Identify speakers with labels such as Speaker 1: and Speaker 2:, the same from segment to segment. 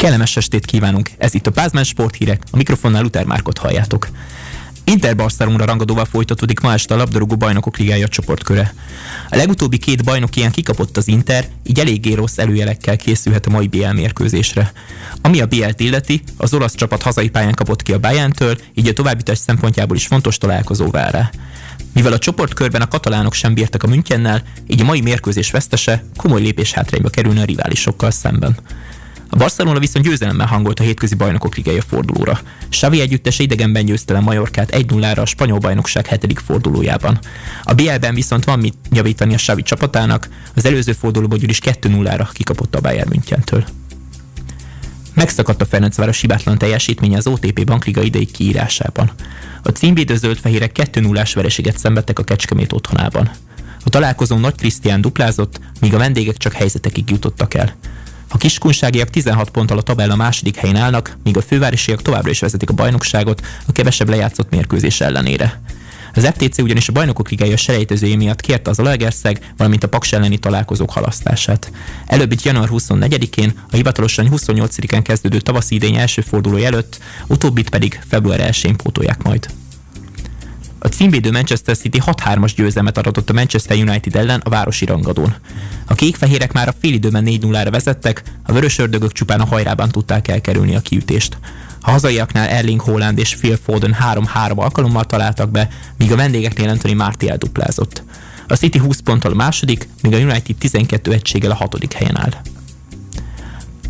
Speaker 1: Kellemes estét kívánunk, ez itt a Pázmán Sporthírek, a mikrofonnál Luther Márkot halljátok. Inter Barcelona rangadóval folytatódik ma este a labdarúgó bajnokok ligája csoportköre. A legutóbbi két bajnok ilyen kikapott az Inter, így eléggé rossz előjelekkel készülhet a mai BL mérkőzésre. Ami a BL-t illeti, az olasz csapat hazai pályán kapott ki a Bayerntől, így a továbbítás szempontjából is fontos találkozó vár rá. Mivel a csoportkörben a katalánok sem bírtak a Münchennel, így a mai mérkőzés vesztese komoly lépés hátrányba kerülne a riválisokkal szemben. A Barcelona viszont győzelemmel hangolt a hétközi bajnokok ligája fordulóra. Xavi együttese idegenben győzte le Majorkát 1-0-ra a spanyol bajnokság hetedik fordulójában. A BL-ben viszont van mit javítani a Xavi csapatának, az előző fordulóban ugyanis 2-0-ra kikapott a Bayern Münchentől. Megszakadt a Ferencváros hibátlan teljesítménye az OTP bankliga idei kiírásában. A címvédő zöldfehérek 2 0 vereséget szenvedtek a Kecskemét otthonában. A találkozón Nagy Krisztián duplázott, míg a vendégek csak helyzetekig jutottak el. A kiskunságiak 16 ponttal a tabella második helyén állnak, míg a fővárosiak továbbra is vezetik a bajnokságot a kevesebb lejátszott mérkőzés ellenére. Az FTC ugyanis a bajnokok ligája selejtezője miatt kérte az Alaegerszeg, valamint a Paks elleni találkozók halasztását. Előbb itt január 24-én, a hivatalosan 28-án kezdődő tavaszi idény első fordulója előtt, utóbbit pedig február 1-én pótolják majd. A címvédő Manchester City 6-3-as győzelmet aratott a Manchester United ellen a városi rangadón. A kékfehérek már a félidőben 4-0-ra vezettek, a vörös ördögök csupán a hajrában tudták elkerülni a kiütést. A hazaiaknál Erling Haaland és Phil Foden 3-3 alkalommal találtak be, míg a vendégeknél Anthony Martial duplázott. A City 20 ponttal a második, míg a United 12 egységgel a hatodik helyen áll.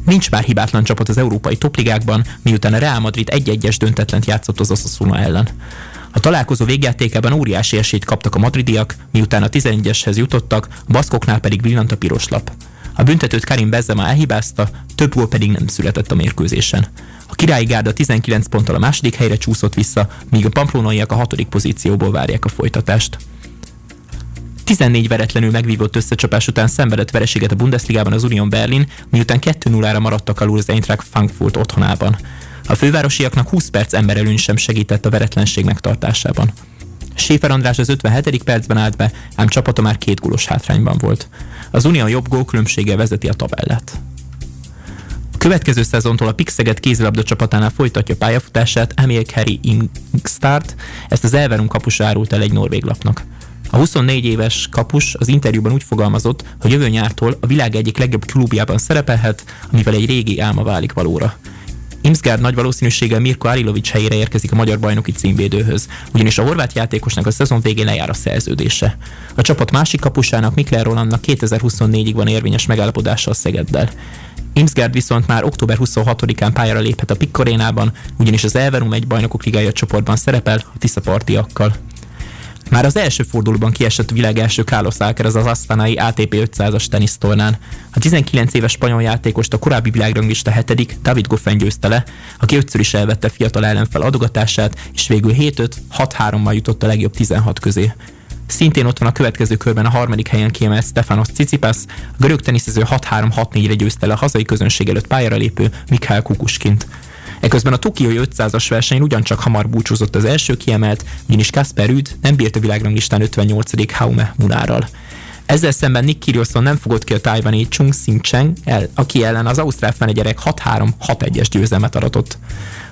Speaker 1: Nincs már hibátlan csapat az európai topligákban, miután a Real Madrid egy-egyes döntetlent játszott az Osasuna ellen. A találkozó végjátékában óriási esélyt kaptak a madridiak, miután a 11-eshez jutottak, a baszkoknál pedig villant a piros lap. A büntetőt Karim Benzema elhibázta, több gól pedig nem született a mérkőzésen. A királyi gárda 19 ponttal a második helyre csúszott vissza, míg a pamplónaiak a hatodik pozícióból várják a folytatást. 14 veretlenül megvívott összecsapás után szenvedett vereséget a Bundesligában az Union Berlin, miután 2-0-ra maradtak alul az Eintracht Frankfurt otthonában. A fővárosiaknak 20 perc emberelőny sem segített a veretlenség megtartásában. Séfer András az 57. percben állt be, ám csapata már két gólos hátrányban volt. Az Unió jobb gólkülönbséggel vezeti a tabellát. Következő szezontól a Pixeget kézilabda csapatánál folytatja pályafutását Emil Harry Ingstart, ezt az Elverum kapus árult el egy norvég lapnak. A 24 éves kapus az interjúban úgy fogalmazott, hogy jövő nyártól a világ egyik legjobb klubjában szerepelhet, amivel egy régi álma válik valóra. Imsgard nagy valószínűséggel Mirko Arilovics helyére érkezik a magyar bajnoki címvédőhöz, ugyanis a horvát játékosnak a szezon végén lejár a szerződése. A csapat másik kapusának Mikler Rolandnak 2024-ig van érvényes megállapodása a Szegeddel. Imsgard viszont már október 26-án pályára léphet a Pikkorénában, ugyanis az Elverum egy bajnokok ligája csoportban szerepel a Tiszapartiakkal. Már az első fordulóban kiesett világ első Carlos Alcaraz az Asztanai ATP 500-as tenisztornán. A 19 éves spanyol játékost a korábbi világranglista hetedik David Goffin győzte le, aki ötször is elvette fiatal ellenfel adogatását, és végül 7-5-6-3-mal jutott a legjobb 16 közé. Szintén ott van a következő körben a harmadik helyen kiemelt Stefanos Tsitsipas, a görög teniszező 6-3-6-4-re győzte le a hazai közönség előtt pályára lépő Mikhail Kukuskint. Eközben a Tokiói 500-as versenyen ugyancsak hamar búcsúzott az első kiemelt, ugyanis Kasper Rüd nem bírt a világranglistán 58. Haume Munárral. Ezzel szemben Nick Kyrgiosson nem fogott ki a tájvani Chung Sing Cheng, el, aki ellen az ausztrál fenegyerek 6-3-6-1-es győzelmet aratott.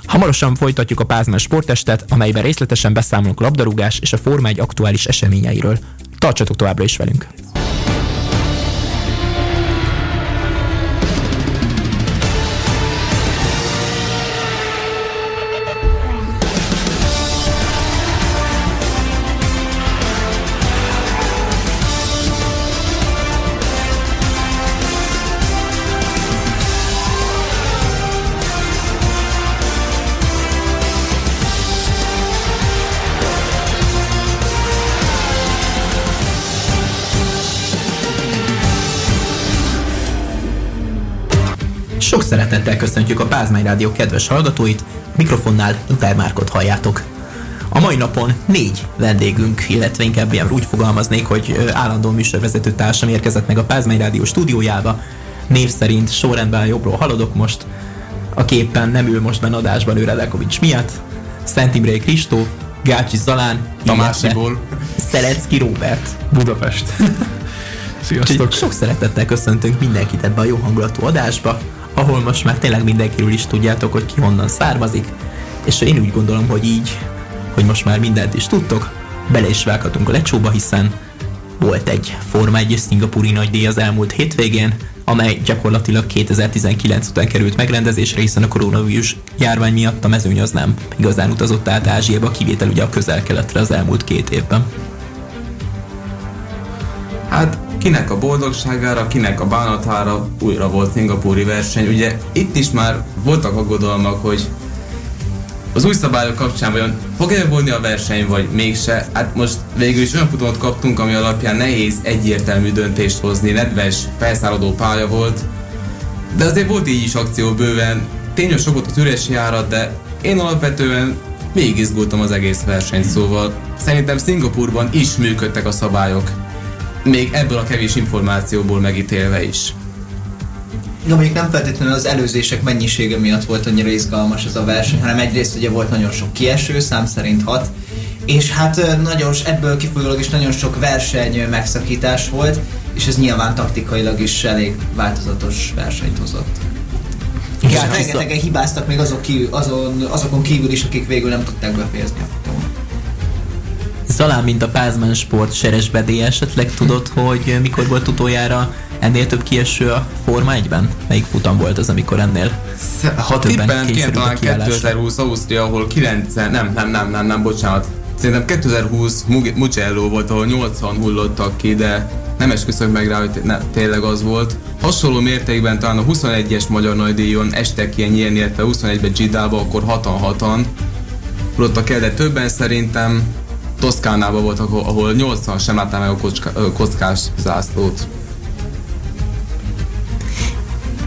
Speaker 1: Hamarosan folytatjuk a Pázmán sportestet, amelyben részletesen beszámolunk labdarúgás és a Forma 1 aktuális eseményeiről. Tartsatok továbbra is velünk! Sok szeretettel köszöntjük a Pázmány Rádió kedves hallgatóit, mikrofonnál Luther Márkot halljátok. A mai napon négy vendégünk, illetve inkább ilyen úgy fogalmaznék, hogy állandó műsorvezető társam érkezett meg a Pázmány Rádió stúdiójába. Név szerint sorrendben jobbról haladok most, a képen nem ül most benne adásban ő Redekovics miatt, Szent Imrei Kristóf, Gácsi Zalán,
Speaker 2: Tamásiból,
Speaker 1: Szelecki Robert.
Speaker 2: Budapest. Sziasztok!
Speaker 1: Sok szeretettel köszöntünk mindenkit ebbe a jó hangulatú adásba ahol most már tényleg mindenkiről is tudjátok, hogy ki honnan származik, és én úgy gondolom, hogy így, hogy most már mindent is tudtok, bele is vághatunk a lecsóba, hiszen volt egy Forma 1 szingapúri nagydíj az elmúlt hétvégén, amely gyakorlatilag 2019 után került megrendezésre, hiszen a koronavírus járvány miatt a mezőny az nem igazán utazott át Ázsiába, kivétel ugye a közel-keletre az elmúlt két évben.
Speaker 2: Hát kinek a boldogságára, kinek a bánatára újra volt szingapúri verseny. Ugye itt is már voltak aggodalmak, hogy az új szabályok kapcsán vajon fog-e volni a verseny, vagy mégse? Hát most végül is olyan futamot kaptunk, ami alapján nehéz egyértelmű döntést hozni, nedves, felszállodó pálya volt. De azért volt így is akció bőven, tényleg sok volt az üres járat, de én alapvetően még izgultam az egész versenyt, szóval szerintem Szingapurban is működtek a szabályok. Még ebből a kevés információból megítélve is.
Speaker 3: Na mondjuk nem feltétlenül az előzések mennyisége miatt volt annyira izgalmas ez a verseny, hanem egyrészt ugye volt nagyon sok kieső, szám szerint hat, és hát nagyon, ebből kifolyólag is nagyon sok verseny megszakítás volt, és ez nyilván taktikailag is elég változatos versenyt hozott. Igen, hát rengetegen hibáztak még azok kívül, azon, azokon kívül is, akik végül nem tudták befejezni a
Speaker 1: Zalán, mint a Pázmán Sport seresbedé esetleg tudod, hogy mikor volt utoljára ennél több kieső a Forma 1-ben? Melyik futam volt az, amikor ennél
Speaker 2: ha tippelem kéne talán 2020 Ausztria, ahol 9 nem, nem, nem, nem, nem, bocsánat. Szerintem 2020 Mugello volt, ahol 80 hullottak ki, de nem esküszök meg rá, hogy ne, tényleg az volt. Hasonló mértékben talán a 21-es magyar nagydíjon estek ilyen nyílni, illetve 21-ben Gidába, akkor 6-6-an hullottak el, de többen szerintem Toszkánában volt, ahol 80 sem láttam meg a kockás zászlót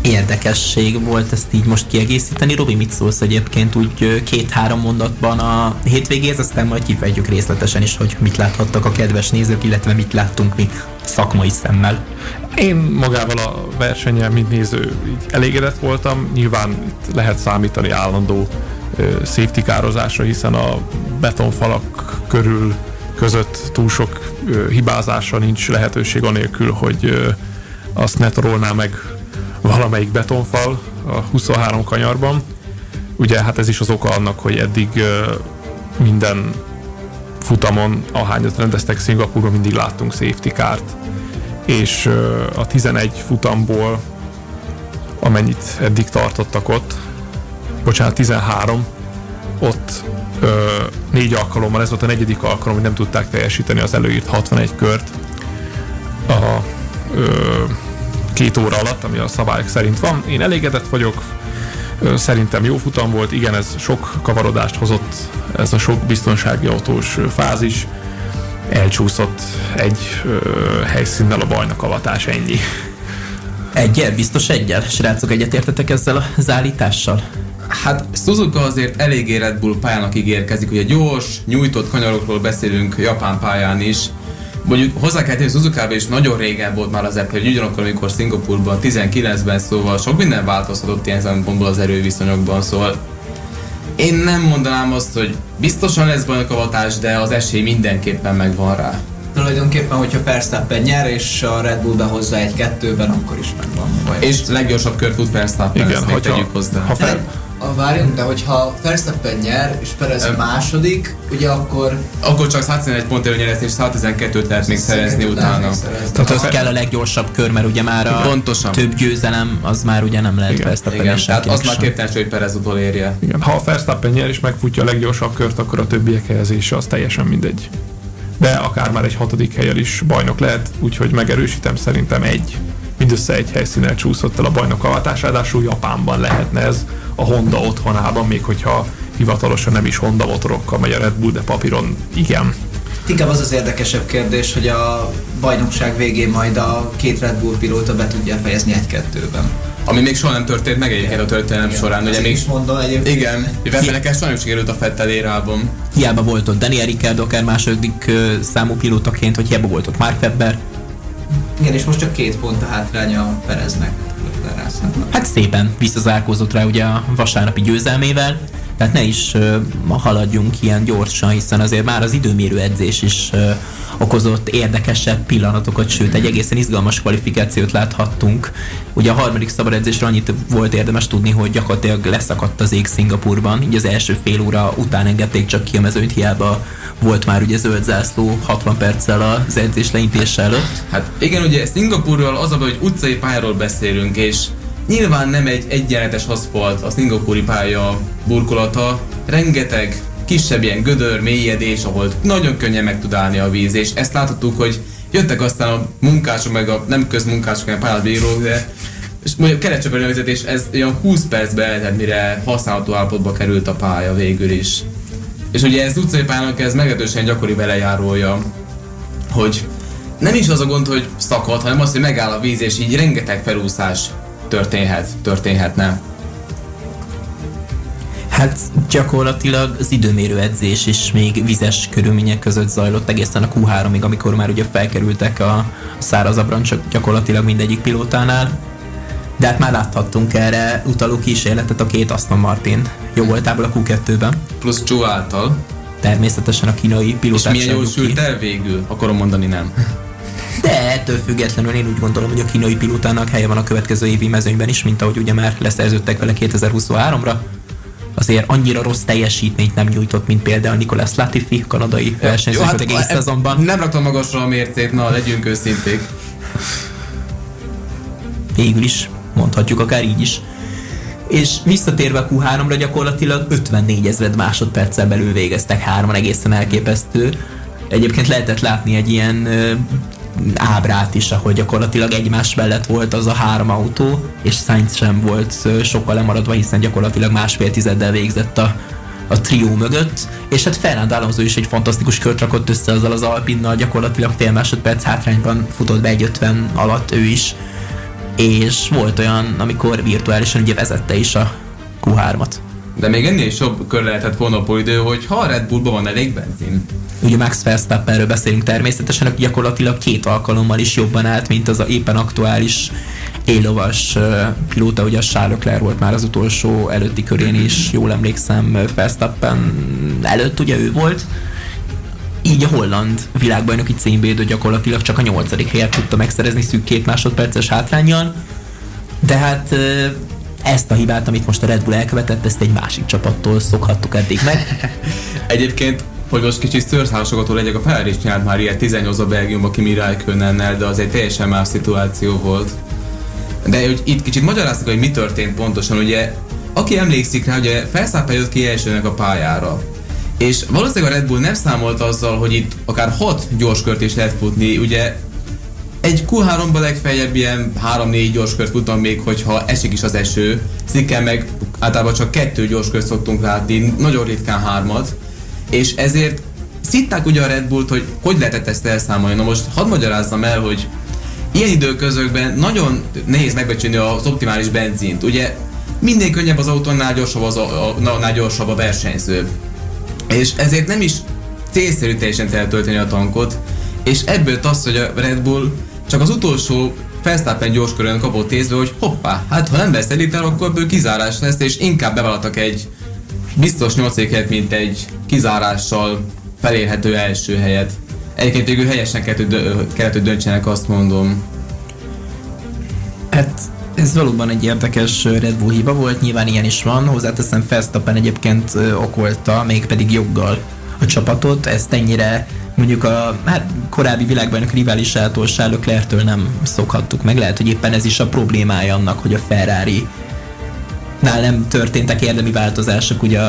Speaker 1: érdekesség volt ezt így most kiegészíteni. Robi, mit szólsz egyébként úgy két-három mondatban a hétvégéhez, aztán majd kifejtjük részletesen is, hogy mit láthattak a kedves nézők, illetve mit láttunk mi szakmai szemmel.
Speaker 4: Én magával a versenyen, mint néző, így elégedett voltam. Nyilván itt lehet számítani állandó safety kározásra, hiszen a betonfalak körül között túl sok hibázásra nincs lehetőség anélkül, hogy azt ne torolná meg valamelyik betonfal a 23 kanyarban. Ugye hát ez is az oka annak, hogy eddig minden futamon, ahányat rendeztek Szingapurban, mindig láttunk safety kárt, és a 11 futamból, amennyit eddig tartottak ott, bocsánat, 13, ott ö, négy alkalommal, ez volt a negyedik alkalom, hogy nem tudták teljesíteni az előírt 61 kört. A, ö, két óra alatt, ami a szabályok szerint van. Én elégedett vagyok, szerintem jó futam volt, igen, ez sok kavarodást hozott, ez a sok biztonsági autós fázis, elcsúszott egy ö, helyszínnel a bajnak avatás, ennyi.
Speaker 1: Egyel? Biztos egyel? Srácok, egyetértetek ezzel az állítással?
Speaker 2: Hát Suzuka azért eléggé Red Bull pályának ígérkezik, hogy a gyors, nyújtott kanyarokról beszélünk Japán pályán is, Mondjuk hozzá kell tenni, suzuka is nagyon régen volt már az Apple, hogy ugyanakkor, amikor Szingapurban 19-ben, szóval sok minden változhatott ilyen szempontból az erőviszonyokban, szóval én nem mondanám azt, hogy biztosan lesz bajnokavatás, de az esély mindenképpen megvan rá.
Speaker 3: Tulajdonképpen, hogyha Verstappen nyer, és a Red Bull behozza egy-kettőben, akkor is megvan.
Speaker 2: És leggyorsabb kört tud Verstappen,
Speaker 4: Igen,
Speaker 2: ezt tegyük hozzá.
Speaker 3: Ha fel, a, várjunk, de hogyha Verstappen nyer, és Perez um, második, ugye akkor...
Speaker 2: Akkor csak 111 pont előnyerezni, és 112-t lehet még szerezni utána.
Speaker 1: Tehát az kell a leggyorsabb kör, mert ugye már a Pontosan. több győzelem, az már ugye nem lehet Verstappen
Speaker 2: Igen, tehát az már képtelen, hogy Perez utolérje.
Speaker 4: Igen, ha a Verstappen nyer és megfutja a leggyorsabb kört, akkor a többiek helyezése az teljesen mindegy. De akár már egy hatodik helyen is bajnok lehet, úgyhogy megerősítem szerintem egy mindössze egy helyszínen csúszott el a bajnok avatás, ráadásul Japánban lehetne ez a Honda otthonában, még hogyha hivatalosan nem is Honda motorokkal megy a Red Bull, de papíron igen.
Speaker 3: Inkább az az érdekesebb kérdés, hogy a bajnokság végén majd a két Red Bull pilóta be tudja fejezni egy-kettőben.
Speaker 2: Ami még soha nem történt meg egyébként a történelem igen. során. Ugye még,
Speaker 3: is mondom egyébként.
Speaker 2: Igen, Webbernek ez sajnos sikerült a Fettel érában.
Speaker 1: Hiába volt ott Daniel Ricciardo, akár második számú pilótaként, vagy hiába volt ott Mark Webber.
Speaker 3: Igen, és most csak két pont a hátránya a Pereznek.
Speaker 1: Hát szépen visszazárkózott rá ugye a vasárnapi győzelmével. Tehát ne is haladjunk ilyen gyorsan, hiszen azért már az időmérő edzés is okozott érdekesebb pillanatokat, sőt egy egészen izgalmas kvalifikációt láthattunk. Ugye a harmadik szabad edzésre annyit volt érdemes tudni, hogy gyakorlatilag leszakadt az ég Szingapurban, így az első fél óra után engedték csak ki a mezőnyt, hiába volt már ugye zöld zászló 60 perccel az edzés leintése előtt.
Speaker 2: Hát igen, ugye Szingapurról az a hogy utcai pályáról beszélünk, és nyilván nem egy egyenletes aszfalt a szingapúri pálya burkolata, rengeteg kisebb ilyen gödör, mélyedés, ahol nagyon könnyen meg tud állni a víz, és ezt láthattuk, hogy jöttek aztán a munkások, meg a nem közmunkások, hanem pályázbírók, de és mondjuk keretcsöpörő és ez olyan 20 percbe eltelt, mire használható állapotba került a pálya végül is. És ugye ez utcai pályának ez meglehetősen gyakori velejárója, hogy nem is az a gond, hogy szakad, hanem az, hogy megáll a víz, és így rengeteg felúszás történhet, történhetne.
Speaker 1: Hát gyakorlatilag az időmérő edzés is még vizes körülmények között zajlott egészen a Q3-ig, amikor már ugye felkerültek a szárazabran csak gyakorlatilag mindegyik pilótánál. De hát már láthattunk erre utaló kísérletet a két Aston Martin jó voltából a Q2-ben.
Speaker 2: Plusz Joe által.
Speaker 1: Természetesen a kínai pilótát
Speaker 2: És milyen jól sült el végül? Akarom mondani nem.
Speaker 1: De ettől függetlenül én úgy gondolom, hogy a kínai pilótának helye van a következő évi mezőnyben is, mint ahogy ugye már leszerződtek vele 2023-ra azért annyira rossz teljesítményt nem nyújtott, mint például Nicolas Latifi, kanadai versenyző hát, egész szezonban.
Speaker 2: Nem raktam magasra a mércét, na legyünk őszinték.
Speaker 1: Végül is, mondhatjuk akár így is. És visszatérve a Q3-ra gyakorlatilag 54 ezred másodperccel belül végeztek hárman, egészen elképesztő. Egyébként lehetett látni egy ilyen ábrát is, ahogy gyakorlatilag egymás mellett volt az a három autó, és Sainz sem volt sokkal lemaradva, hiszen gyakorlatilag másfél tizeddel végzett a, a trió mögött, és hát Fernand Alonso is egy fantasztikus kört rakott össze azzal az Alpinnal, gyakorlatilag fél másodperc hátrányban futott be 1.50 alatt ő is, és volt olyan, amikor virtuálisan ugye vezette is a Q3-at.
Speaker 2: De még ennél is jobb kör lehetett volna a idő, hogy ha a Red Bullban van elég benzin,
Speaker 1: Ugye Max Verstappenről beszélünk természetesen, aki gyakorlatilag két alkalommal is jobban állt, mint az a éppen aktuális élovas pilóta, ugye a Charles Leclerc volt már az utolsó előtti körén is, jól emlékszem, Verstappen előtt ugye ő volt, így a holland világbajnoki címvédő gyakorlatilag csak a nyolcadik helyet tudta megszerezni szűk két másodperces hátrányjal, de hát ezt a hibát, amit most a Red Bull elkövetett, ezt egy másik csapattól szokhattuk eddig meg.
Speaker 2: Egyébként hogy most kicsit szőrszámosogató legyek, a Ferrari is csinált már ilyet 18 a Belgiumban Kimi Räikkönennel, de az egy teljesen más szituáció volt. De hogy itt kicsit magyaráztuk, hogy mi történt pontosan, ugye aki emlékszik rá, ugye Felszápá jött ki elsőnek a pályára. És valószínűleg a Red Bull nem számolt azzal, hogy itt akár 6 gyorskört is lehet futni, ugye egy Q3-ban legfeljebb ilyen 3-4 gyorskört futam még, hogyha esik is az eső. Szikkel meg általában csak kettő gyorskört szoktunk látni, nagyon ritkán hármat és ezért szitták ugye a Red Bullt, hogy hogy lehetett ezt elszámolni. Na most hadd magyarázzam el, hogy ilyen időközökben nagyon nehéz megbecsülni az optimális benzint. Ugye minél könnyebb az autónál gyorsabb, az a, a, gyorsabb a versenyző. És ezért nem is célszerű teljesen eltölteni a tankot, és ebből az, hogy a Red Bull csak az utolsó Verstappen gyors körön kapott észbe, hogy hoppá, hát ha nem vesz el, akkor ebből kizárás lesz, és inkább bevallottak egy biztos 8 helyet, mint egy kizárással felérhető első helyet. Egyébként végül helyesen kellett, hogy döntsenek, azt mondom.
Speaker 1: Hát ez valóban egy érdekes Red Bull hiba volt, nyilván ilyen is van, hozzáteszem Verstappen egyébként okolta, pedig joggal a csapatot, ezt ennyire mondjuk a hát, korábbi világbajnok riválisától, Charles Leclerc-től nem szokhattuk meg, lehet, hogy éppen ez is a problémája annak, hogy a Ferrari nál nem történtek érdemi változások ugye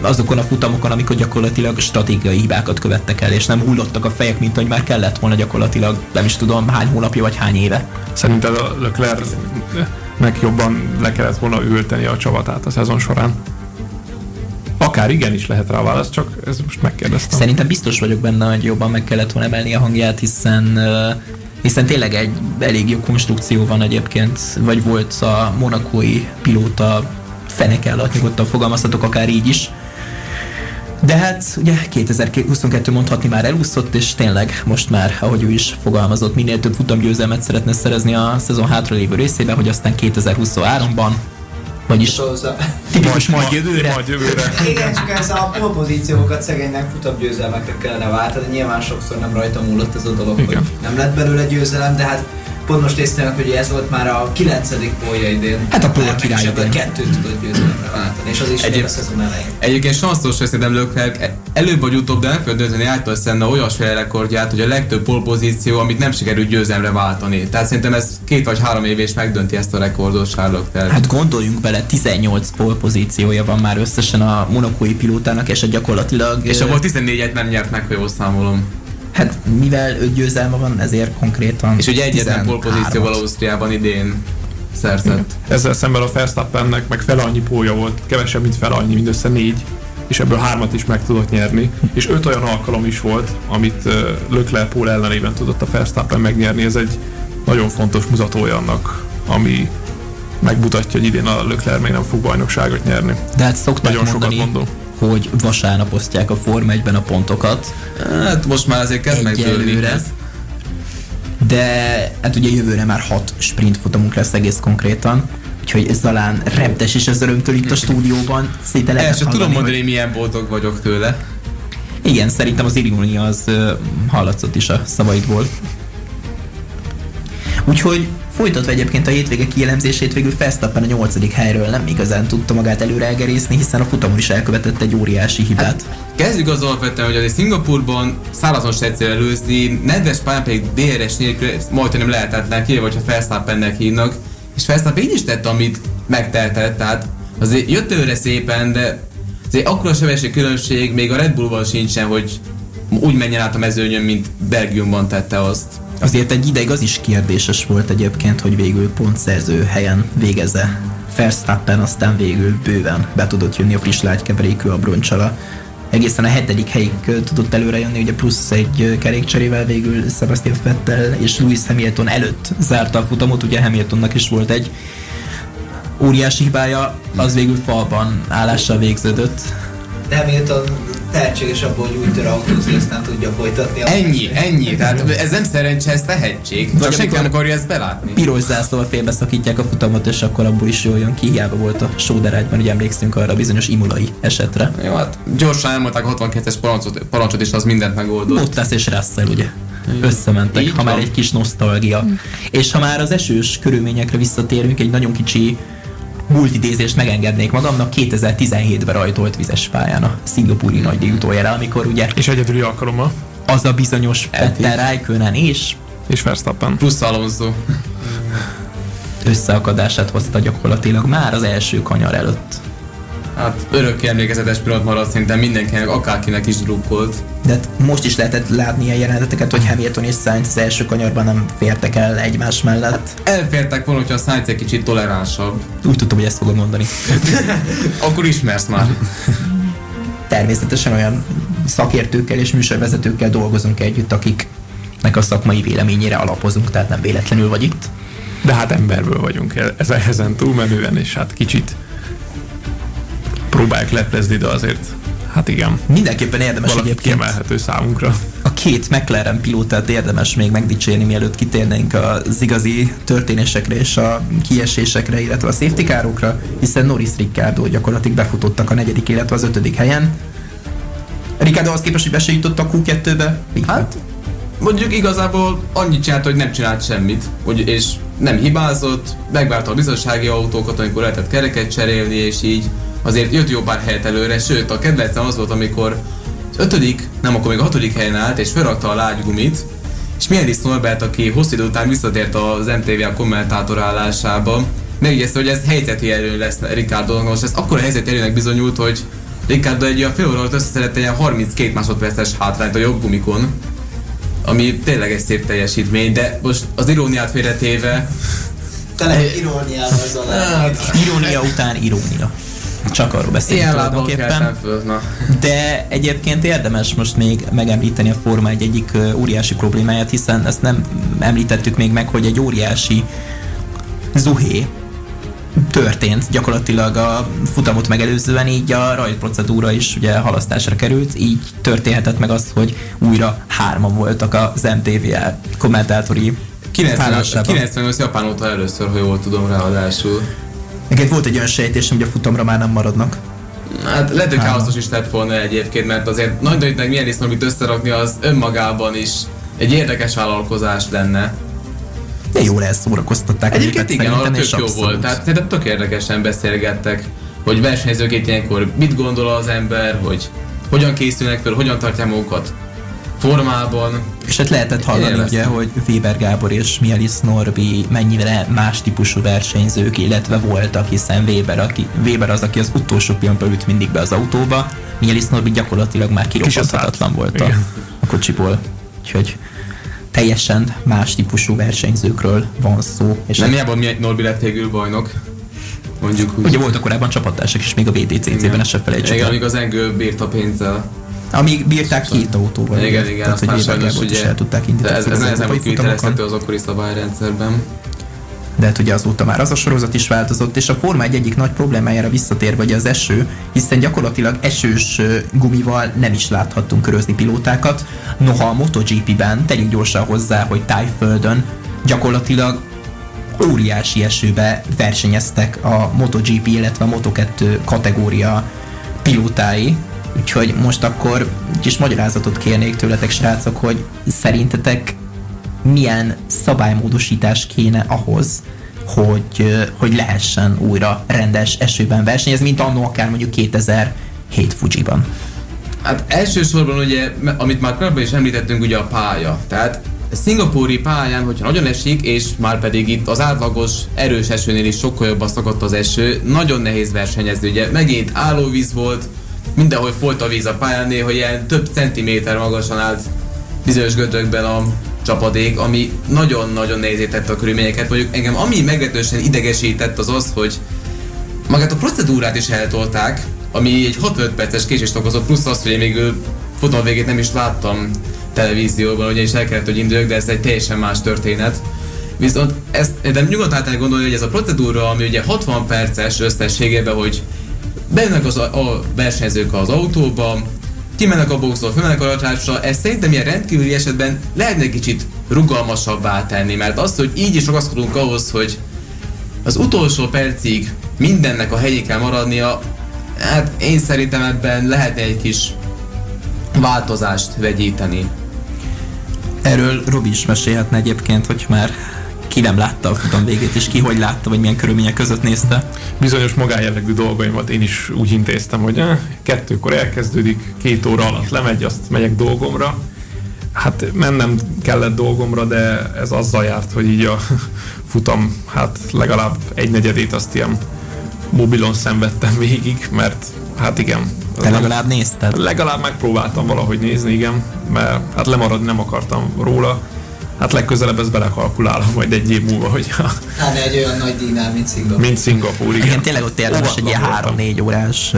Speaker 1: azokon a futamokon, amikor gyakorlatilag stratégiai hibákat követtek el, és nem hullottak a fejek, mint hogy már kellett volna gyakorlatilag, nem is tudom, hány hónapja vagy hány éve.
Speaker 4: Szerinted a Leclerc meg jobban le kellett volna ülteni a csavatát a szezon során? Akár igen is lehet rá válasz, csak ezt most megkérdeztem.
Speaker 1: Szerintem biztos vagyok benne, hogy jobban meg kellett volna emelni a hangját, hiszen hiszen tényleg egy elég jó konstrukció van egyébként, vagy volt a monakói pilóta feneke alatt, nyugodtan fogalmazhatok akár így is. De hát ugye 2022 mondhatni már elúszott, és tényleg most már, ahogy ő is fogalmazott, minél több futamgyőzelmet szeretne szerezni a szezon hátralévő részében, hogy aztán 2023-ban Vagyis
Speaker 3: Szóval-
Speaker 1: tipikus majd jövőre.
Speaker 4: Majd jövőre.
Speaker 3: Igen, csak ez a polpozíciókat szegénynek futabb győzelmekre kellene váltani. Nyilván sokszor nem rajta múlott ez a dolog,
Speaker 4: Igen.
Speaker 3: hogy nem lett belőle győzelem, de hát pont most néztem hogy ez volt már a kilencedik pólja idén.
Speaker 1: Hát a pól
Speaker 3: Meg
Speaker 1: király idén.
Speaker 3: kettőt tudott győzelemre váltani, és az is
Speaker 2: Egyéb-
Speaker 3: a szezon elején.
Speaker 2: Egyébként sanszos, hogy szerintem Leclerc előbb vagy utóbb, de nem fel dönteni által szenne olyasféle rekordját, hogy a legtöbb polpozíció, amit nem sikerült győzelemre váltani. Tehát szerintem ez két vagy három év és megdönti ezt a rekordot Leclerc.
Speaker 1: Hát gondoljunk bele, 18 pole pozíciója van már összesen a monokói pilótának, és a gyakorlatilag...
Speaker 2: és abból 14-et nem nyert meg, ha jól számolom.
Speaker 1: Hát mivel öt győzelme van, ezért konkrétan
Speaker 2: És ugye egyetlen
Speaker 1: 13-at.
Speaker 2: polpozícióval Ausztriában idén szerzett.
Speaker 4: Ezzel szemben a Verstappennek meg fel annyi pólja volt, kevesebb, mint fel annyi, mindössze négy, és ebből hármat is meg tudott nyerni. És öt olyan alkalom is volt, amit uh, Leclerc pól ellenében tudott a Verstappen megnyerni. Ez egy nagyon fontos mutatója annak, ami megmutatja, hogy idén a Leclerc még nem fog bajnokságot nyerni.
Speaker 1: De hát szokták
Speaker 4: Nagyon sokat
Speaker 1: mondani,
Speaker 4: mondom.
Speaker 1: Hogy vasárnap osztják a Forma 1-ben a pontokat,
Speaker 2: Hát most már azért kezd megdőlni. Ez.
Speaker 1: de hát ugye jövőre már hat sprint futamunk lesz egész konkrétan, úgyhogy Zalán reptes is az örömtől itt a stúdióban, szinte
Speaker 2: El
Speaker 1: lehet
Speaker 2: sem tudom mondani,
Speaker 1: hogy-
Speaker 2: milyen boldog vagyok tőle.
Speaker 1: Igen, szerintem az irónia az ö, hallatszott is a szavaidból. Úgyhogy folytatva egyébként a hétvége kielemzését végül Verstappen a nyolcadik helyről nem igazán tudta magát előre elgerészni, hiszen a futamon is elkövetett egy óriási hibát.
Speaker 2: Kezdjük az alapvetően, hogy azért Szingapurban szárazon se egyszerű előzni, nedves pályán pedig DRS nélkül majdnem lehetetlen, kivéve, hogyha Verstappennek hívnak. És Verstappen így is tette, amit megtehetett, tehát azért jött előre szépen, de azért akkora sebesség különbség még a Red Bullban sincsen, hogy úgy menjen át a mezőnyön, mint Belgiumban tette azt.
Speaker 1: Azért egy ideig az is kérdéses volt egyébként, hogy végül pontszerző helyen végezze Verstappen, aztán végül bőven be tudott jönni a friss lágykeverékű abroncsala. Egészen a hetedik helyig tudott előre jönni, ugye plusz egy kerékcserével végül Sebastian Vettel és Lewis Hamilton előtt zárta a futamot, ugye Hamiltonnak is volt egy óriási hibája, az végül falban állással végződött.
Speaker 3: Hamilton tehetséges abból, hogy úgy tör autózni, aztán tudja folytatni. a
Speaker 2: Ennyi, ennyi, tehát ez nem szerencse, ez tehetség. Csak senki nem akarja ezt belátni.
Speaker 1: piros zászlóval félbeszakítják a futamot, és akkor abból is jól jön ki. Hiába volt a sóderágyban, hogy emlékszünk arra a bizonyos imolai esetre.
Speaker 2: Jó, hát gyorsan elmondták a 62-es parancsot, parancsot és az mindent megoldott.
Speaker 1: Bottas és Russell ugye összementek,
Speaker 2: Így
Speaker 1: ha már
Speaker 2: van.
Speaker 1: egy kis nosztalgia. És ha már az esős körülményekre visszatérünk, egy nagyon kicsi multidézést megengednék magamnak, 2017-ben rajtolt vizes pályán a szingapúri nagydíj utoljára, amikor ugye
Speaker 4: És egyedüli alkalommal.
Speaker 1: az a bizonyos Vettel Raikkonen és
Speaker 4: És Verstappen.
Speaker 2: Plusz Alonso.
Speaker 1: összeakadását hozta gyakorlatilag már az első kanyar előtt.
Speaker 2: Hát örökké emlékezetes pillanat maradt szerintem mindenkinek, akárkinek is drukkolt.
Speaker 1: De hát most is lehetett látni ilyen jeleneteket, hogy Hamilton és Sainz az első kanyarban nem fértek el egymás mellett.
Speaker 2: Elfértek volna, hogyha a Sainz egy kicsit toleránsabb.
Speaker 1: Úgy tudtam, hogy ezt fogod mondani.
Speaker 2: Akkor ismersz már.
Speaker 1: Természetesen olyan szakértőkkel és műsorvezetőkkel dolgozunk együtt, akiknek a szakmai véleményére alapozunk, tehát nem véletlenül vagy itt.
Speaker 4: De hát emberből vagyunk e- ezen, ezen túlmenően, és hát kicsit próbáljuk leplezni, de azért, hát igen,
Speaker 1: Mindenképpen érdemes
Speaker 4: valaki
Speaker 1: egyébként
Speaker 4: kiemelhető számunkra.
Speaker 1: a két McLaren pilótát érdemes még megdicsérni, mielőtt kitérnénk az igazi történésekre és a kiesésekre, illetve a safety károkra, hiszen Norris Ricciardo gyakorlatilag befutottak a negyedik, illetve az ötödik helyen. Ricciardo az képest, hogy be se jutott a Q2-be?
Speaker 2: Hát, mondjuk igazából annyit csinált, hogy nem csinált semmit, hogy, és nem hibázott, megvárta a biztonsági autókat, amikor lehetett kereket cserélni, és így azért jött jó pár helyet előre, sőt a kedvencem az volt, amikor az ötödik, nem akkor még a hatodik helyen állt, és felrakta a lágygumit, és Mielis Norbert, aki hosszú idő után visszatért az MTV kommentátor állásába, megjegyezte, hogy ez helyzeti erő lesz Ricardo, most ez akkor helyzeti erőnek bizonyult, hogy Ricardo egy olyan fél óra alatt összeszedett egy 32 másodperces hátrányt a jobb gumikon, ami tényleg egy szép teljesítmény, de most az iróniát félretéve,
Speaker 3: Tele iróniával Zalán.
Speaker 2: hát,
Speaker 1: Irónia után irónia. Csak arról beszélünk
Speaker 2: ilyen
Speaker 1: tulajdonképpen.
Speaker 2: keltem föl, na.
Speaker 1: De egyébként érdemes most még megemlíteni a Forma egy egyik óriási problémáját, hiszen ezt nem említettük még meg, hogy egy óriási zuhé történt gyakorlatilag a futamot megelőzően, így a rajtprocedúra is ugye halasztásra került, így történhetett meg az, hogy újra hárman voltak az MTV kommentátori
Speaker 2: 90,
Speaker 1: állásában.
Speaker 2: 98 Japán óta először, ha jól tudom ráadásul.
Speaker 1: Egyébként volt egy olyan sejtés, hogy a futamra már nem maradnak.
Speaker 2: Hát lehet, hogy káoszos is lett volna egyébként, mert azért nagy nagynak milyen amit összerakni, az önmagában is egy érdekes vállalkozás lenne.
Speaker 1: De jól elszórakoztatták.
Speaker 2: Egyébként igen, arra tök jó volt. Tehát szerintem tök érdekesen beszélgettek, hogy versenyzőként ilyenkor mit gondol az ember, hogy hogyan készülnek fel, hogyan tartják magukat formában.
Speaker 1: És hát lehetett hallani ugye, hogy Weber Gábor és Mielis Norbi mennyire más típusú versenyzők, illetve voltak, hiszen Weber, aki, Weber az, aki az utolsó pillanatban ült mindig be az autóba, Mielis Norbi gyakorlatilag már kirobbanthatatlan volt a, a kocsiból. Úgyhogy teljesen más típusú versenyzőkről van szó.
Speaker 2: És nem hiába Norbi lett végül bajnok.
Speaker 1: Mondjuk úgy. Ugye voltak korábban csapattársak is még a VDCC-ben, ezt se felejtsük
Speaker 2: Igen, amíg az Engő bírta pénzzel.
Speaker 1: Amíg bírták két autóval.
Speaker 2: Igen, igen,
Speaker 1: tehát, hogy sajnos ugye, el tudták indítani.
Speaker 2: Ez, ez nehezen volt kivitelezhető az akkori szabályrendszerben.
Speaker 1: De hát ugye azóta már az a sorozat is változott, és a Forma egy egyik nagy problémájára visszatér, vagy az eső, hiszen gyakorlatilag esős gumival nem is láthattunk körözni pilótákat. Noha a MotoGP-ben tegyünk gyorsan hozzá, hogy tájföldön gyakorlatilag óriási esőbe versenyeztek a MotoGP, illetve a Moto2 kategória pilótái, Úgyhogy most akkor kis magyarázatot kérnék tőletek, srácok, hogy szerintetek milyen szabálymódosítás kéne ahhoz, hogy, hogy lehessen újra rendes esőben versenyezni, mint annó akár mondjuk 2007 Fujiban.
Speaker 2: Hát elsősorban ugye, amit már korábban is említettünk, ugye a pálya. Tehát a szingapúri pályán, hogyha nagyon esik, és már pedig itt az átlagos erős esőnél is sokkal jobban szakadt az eső, nagyon nehéz versenyezni. Ugye megint állóvíz volt, mindenhol folyt a víz a pályán, néha ilyen több centiméter magasan állt bizonyos gödrökben a csapadék, ami nagyon-nagyon tette a körülményeket. Mondjuk engem ami meglehetősen idegesített az az, hogy magát a procedúrát is eltolták, ami egy 65 perces késést okozott, plusz az, hogy én még futam végét nem is láttam televízióban, ugye is el kellett, hogy induljak, de ez egy teljesen más történet. Viszont ezt de nyugodtan át gondolni, hogy ez a procedúra, ami ugye 60 perces összességében, hogy bejönnek az a, a versenyzők az autóba, kimennek a boxról, fölmennek a ratásra, ezt szerintem ilyen rendkívüli esetben lehetne kicsit rugalmasabbá tenni, mert az, hogy így is ragaszkodunk ahhoz, hogy az utolsó percig mindennek a helyén kell maradnia, hát én szerintem ebben lehetne egy kis változást vegyíteni.
Speaker 1: Erről Robi is mesélhetne egyébként, hogy már ki nem látta a futam végét, és ki hogy látta, vagy milyen körülmények között nézte.
Speaker 4: Bizonyos magájellegű dolgaimat én is úgy intéztem, hogy eh, kettőkor elkezdődik, két óra alatt lemegy, azt megyek dolgomra. Hát mennem kellett dolgomra, de ez azzal járt, hogy így a futam, hát legalább egy negyedét azt ilyen mobilon szenvedtem végig, mert hát igen.
Speaker 1: Te legalább nézted?
Speaker 4: Legalább megpróbáltam valahogy nézni, igen, mert hát lemaradni nem akartam róla Hát legközelebb ezt belekalkulálom majd egy év múlva, hogy...
Speaker 3: Hát egy olyan nagy díjnál, mint Szingapúr.
Speaker 4: Mint Szingapúr, igen. igen
Speaker 1: tényleg ott érdemes egy ilyen három-négy órás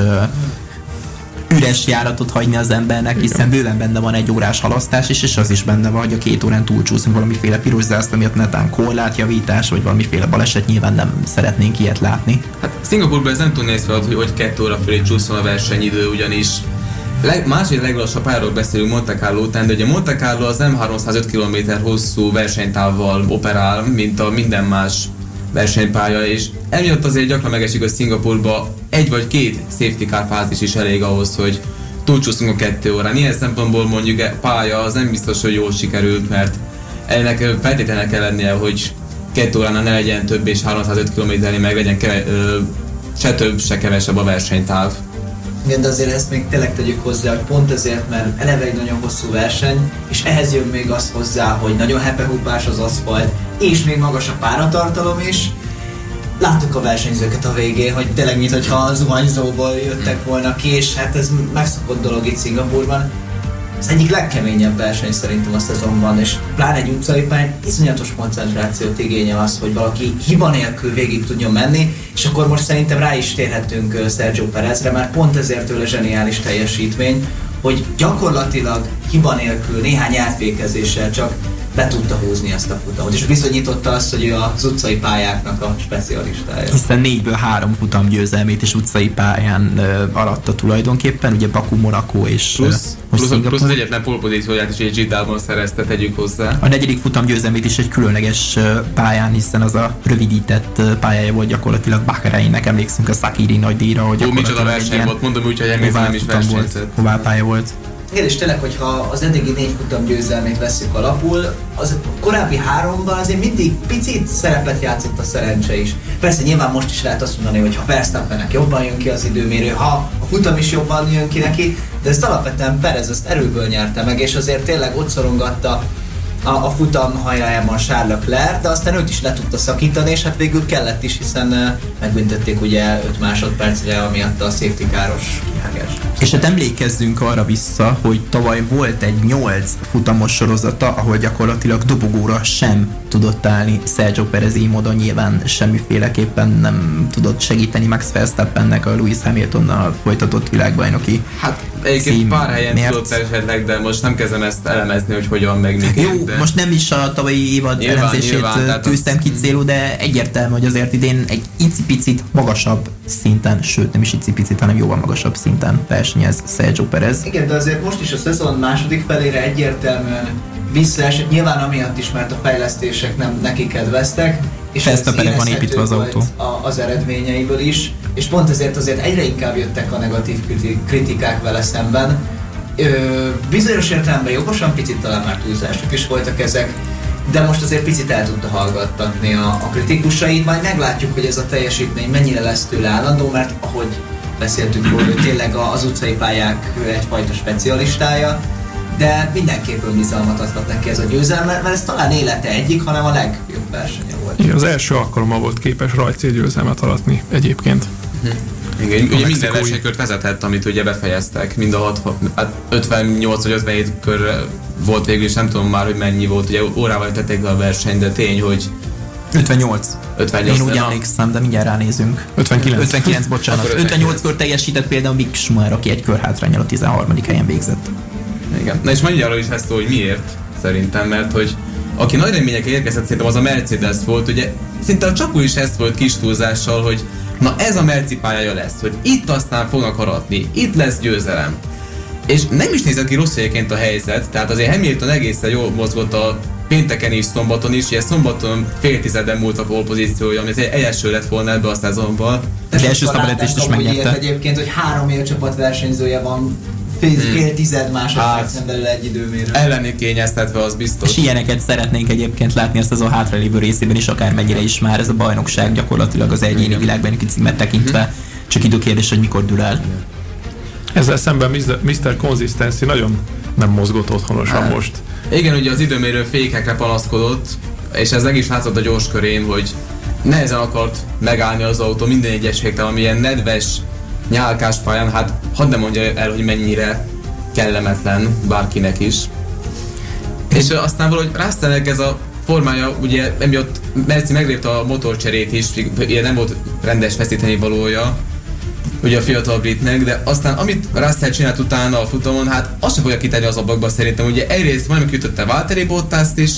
Speaker 1: üres járatot hagyni az embernek, Igen. hiszen bőven benne van egy órás halasztás, és, és az is benne van, hogy a két órán túlcsúszunk valamiféle piros zászló miatt netán korlátjavítás, vagy valamiféle baleset, nyilván nem szeretnénk ilyet látni.
Speaker 2: Hát Szingapurban ez nem tud nézni hogy, hogy két óra fölé csúszson a versenyidő, ugyanis leg, másik leglassabb pályáról beszélünk Monte Carlo után, de ugye Monte Carlo az nem 305 km hosszú versenytávval operál, mint a minden más versenypálya, és emiatt azért gyakran megesik, hogy Szingapurba egy vagy két safety car fázis is elég ahhoz, hogy túlcsúszunk a kettő órán. Ilyen szempontból mondjuk a e pálya az nem biztos, hogy jól sikerült, mert ennek feltétlenül kell lennie, hogy kettő óránál ne legyen több és 305 km meg legyen keve, ö, se több, se kevesebb a versenytáv.
Speaker 3: Igen, de azért ezt még tényleg tegyük hozzá, hogy pont ezért, mert eleve egy nagyon hosszú verseny, és ehhez jön még az hozzá, hogy nagyon hepehúpás az aszfalt, és még magas a páratartalom is. Láttuk a versenyzőket a végén, hogy tényleg mintha zuhanyzóból jöttek volna ki, és hát ez megszokott dolog itt Szingapurban az egyik legkeményebb verseny szerintem a szezonban, és pláne egy utcai pályán iszonyatos koncentrációt igényel az, hogy valaki hiba nélkül végig tudjon menni, és akkor most szerintem rá is térhetünk Sergio Perezre, mert pont ezért tőle zseniális teljesítmény, hogy gyakorlatilag hiba nélkül néhány átvékezéssel csak be tudta húzni ezt a futamot, és bizonyította azt, hogy ő az utcai pályáknak a specialistája.
Speaker 1: Hiszen négyből három futam győzelmét is utcai pályán uh, aratta tulajdonképpen, ugye Baku, Monaco és
Speaker 2: plusz, uh, plusz, plusz, az egyetlen polpozícióját is egy Zsidában szerezte, tegyük hozzá.
Speaker 1: A negyedik futam győzelmét is egy különleges pályán, hiszen az a rövidített pályája volt gyakorlatilag Bahreinnek, emlékszünk a Sakiri nagy díjra, hogy
Speaker 2: Ó, micsoda verseny volt, mondom úgy, hogy emlékszem nem is versenyzett.
Speaker 1: Hová pálya volt.
Speaker 3: Igen, és tényleg, hogyha az eddigi négy futam győzelmét veszük alapul, az korábbi háromban azért mindig picit szerepet játszott a szerencse is. Persze nyilván most is lehet azt mondani, hogy ha Verstappennek jobban jön ki az időmérő, ha a futam is jobban jön ki neki, de ezt alapvetően Perez ezt erőből nyerte meg, és azért tényleg ott szorongatta a, a futam hajájában Charles Leclerc, de aztán őt is le tudta szakítani, és hát végül kellett is, hiszen megbüntették ugye 5 másodpercre, amiatt a safety káros kihágás.
Speaker 1: És hát emlékezzünk arra vissza, hogy tavaly volt egy 8 futamos sorozata, ahol gyakorlatilag dobogóra sem tudott állni Sergio Perez így módon nyilván semmiféleképpen nem tudott segíteni Max Verstappennek a Lewis Hamiltonnal folytatott világbajnoki
Speaker 2: Hát egyébként pár helyen tudott esetleg, de most nem kezdem ezt elemezni, hogy hogyan meg.
Speaker 1: Jó, de... most nem is a tavalyi évad nyilván, elemzését nyilván, tűztem ki célú, de egyértelmű, hogy azért idén egy icipicit magasabb szinten, sőt nem is icipicit, hanem jóval magasabb szinten versenyez Sergio Perez.
Speaker 3: Igen, de azért most is a szezon második felére egyértelműen visszaesett, nyilván amiatt is, mert a fejlesztések nem neki kedveztek,
Speaker 1: és ezt a van építve az autó.
Speaker 3: A, az eredményeiből is, és pont ezért azért egyre inkább jöttek a negatív kritikák vele szemben. Ö, bizonyos értelemben jogosan, picit talán már túlzások is voltak ezek, de most azért picit el tudta hallgattatni a, a kritikusait, majd meglátjuk, hogy ez a teljesítmény mennyire lesz tőle állandó, mert ahogy beszéltünk róla, hogy tényleg az utcai pályák egyfajta specialistája, de mindenképpen bizalmat adhat neki ez a győzelem, mert ez talán élete egyik, hanem a legjobb versenye volt.
Speaker 4: Igen, az első alkalommal volt képes rajt győzelmet aratni egyébként.
Speaker 2: Uh-huh. Igen, ugye minden versenykört vezetett, amit ugye befejeztek, mind a 60, hát 58 vagy 57 kör volt végül, és nem tudom már, hogy mennyi volt, ugye órával tették le a verseny, de tény, hogy
Speaker 1: 58.
Speaker 2: 58.
Speaker 1: Én úgy emlékszem, de mindjárt ránézünk.
Speaker 4: 59.
Speaker 1: 59, bocsánat. 58 kör teljesített például Mick Schumacher, aki egy kör hátrányal a 13. helyen végzett.
Speaker 2: Igen. Na és mondja arról is ezt, hogy miért szerintem, mert hogy aki nagy reményekkel érkezett, szerintem az a Mercedes volt, ugye szinte a csapó is ezt volt kis túlzással, hogy na ez a Merci pályája lesz, hogy itt aztán fognak aratni, itt lesz győzelem. És nem is nézett ki rossz a helyzet, tehát azért Hamilton egészen jól mozgott a pénteken is, szombaton is, ugye szombaton fél tizeden múlt a pozíciója, ami egy első lett volna ebbe a szezonban.
Speaker 1: De első szabadítést is megnyerte.
Speaker 3: Egyébként, hogy három élcsapat versenyzője van fél, hmm. fél tized másodpercen hát, belül egy időmérő.
Speaker 2: Elleni kényeztetve, az biztos.
Speaker 1: És ilyeneket szeretnénk egyébként látni ezt az a hátralévő részében is, akár mennyire is már ez a bajnokság gyakorlatilag az egyéni világban egy címet tekintve. Hmm. Csak időkérdés, hogy mikor dől el.
Speaker 4: Ezzel szemben Mr. Consistency nagyon nem mozgott otthonosan hát. most.
Speaker 2: Igen, ugye az időmérő fékekre panaszkodott, és ez meg is látszott a gyors körén, hogy nehezen akart megállni az autó minden egyes féktel, amilyen nedves, nyálkás pályán, hát hadd ne mondja el, hogy mennyire kellemetlen bárkinek is. És aztán valahogy Russellnek ez a formája, ugye emiatt Merci meglépte a motorcserét is, ugye nem volt rendes feszíteni valója, ugye a fiatal britnek, de aztán amit Russell csinált utána a futamon, hát azt sem fogja kitenni az ablakba szerintem. Ugye egyrészt majdnem kiütötte Valtteri Bottaszt is,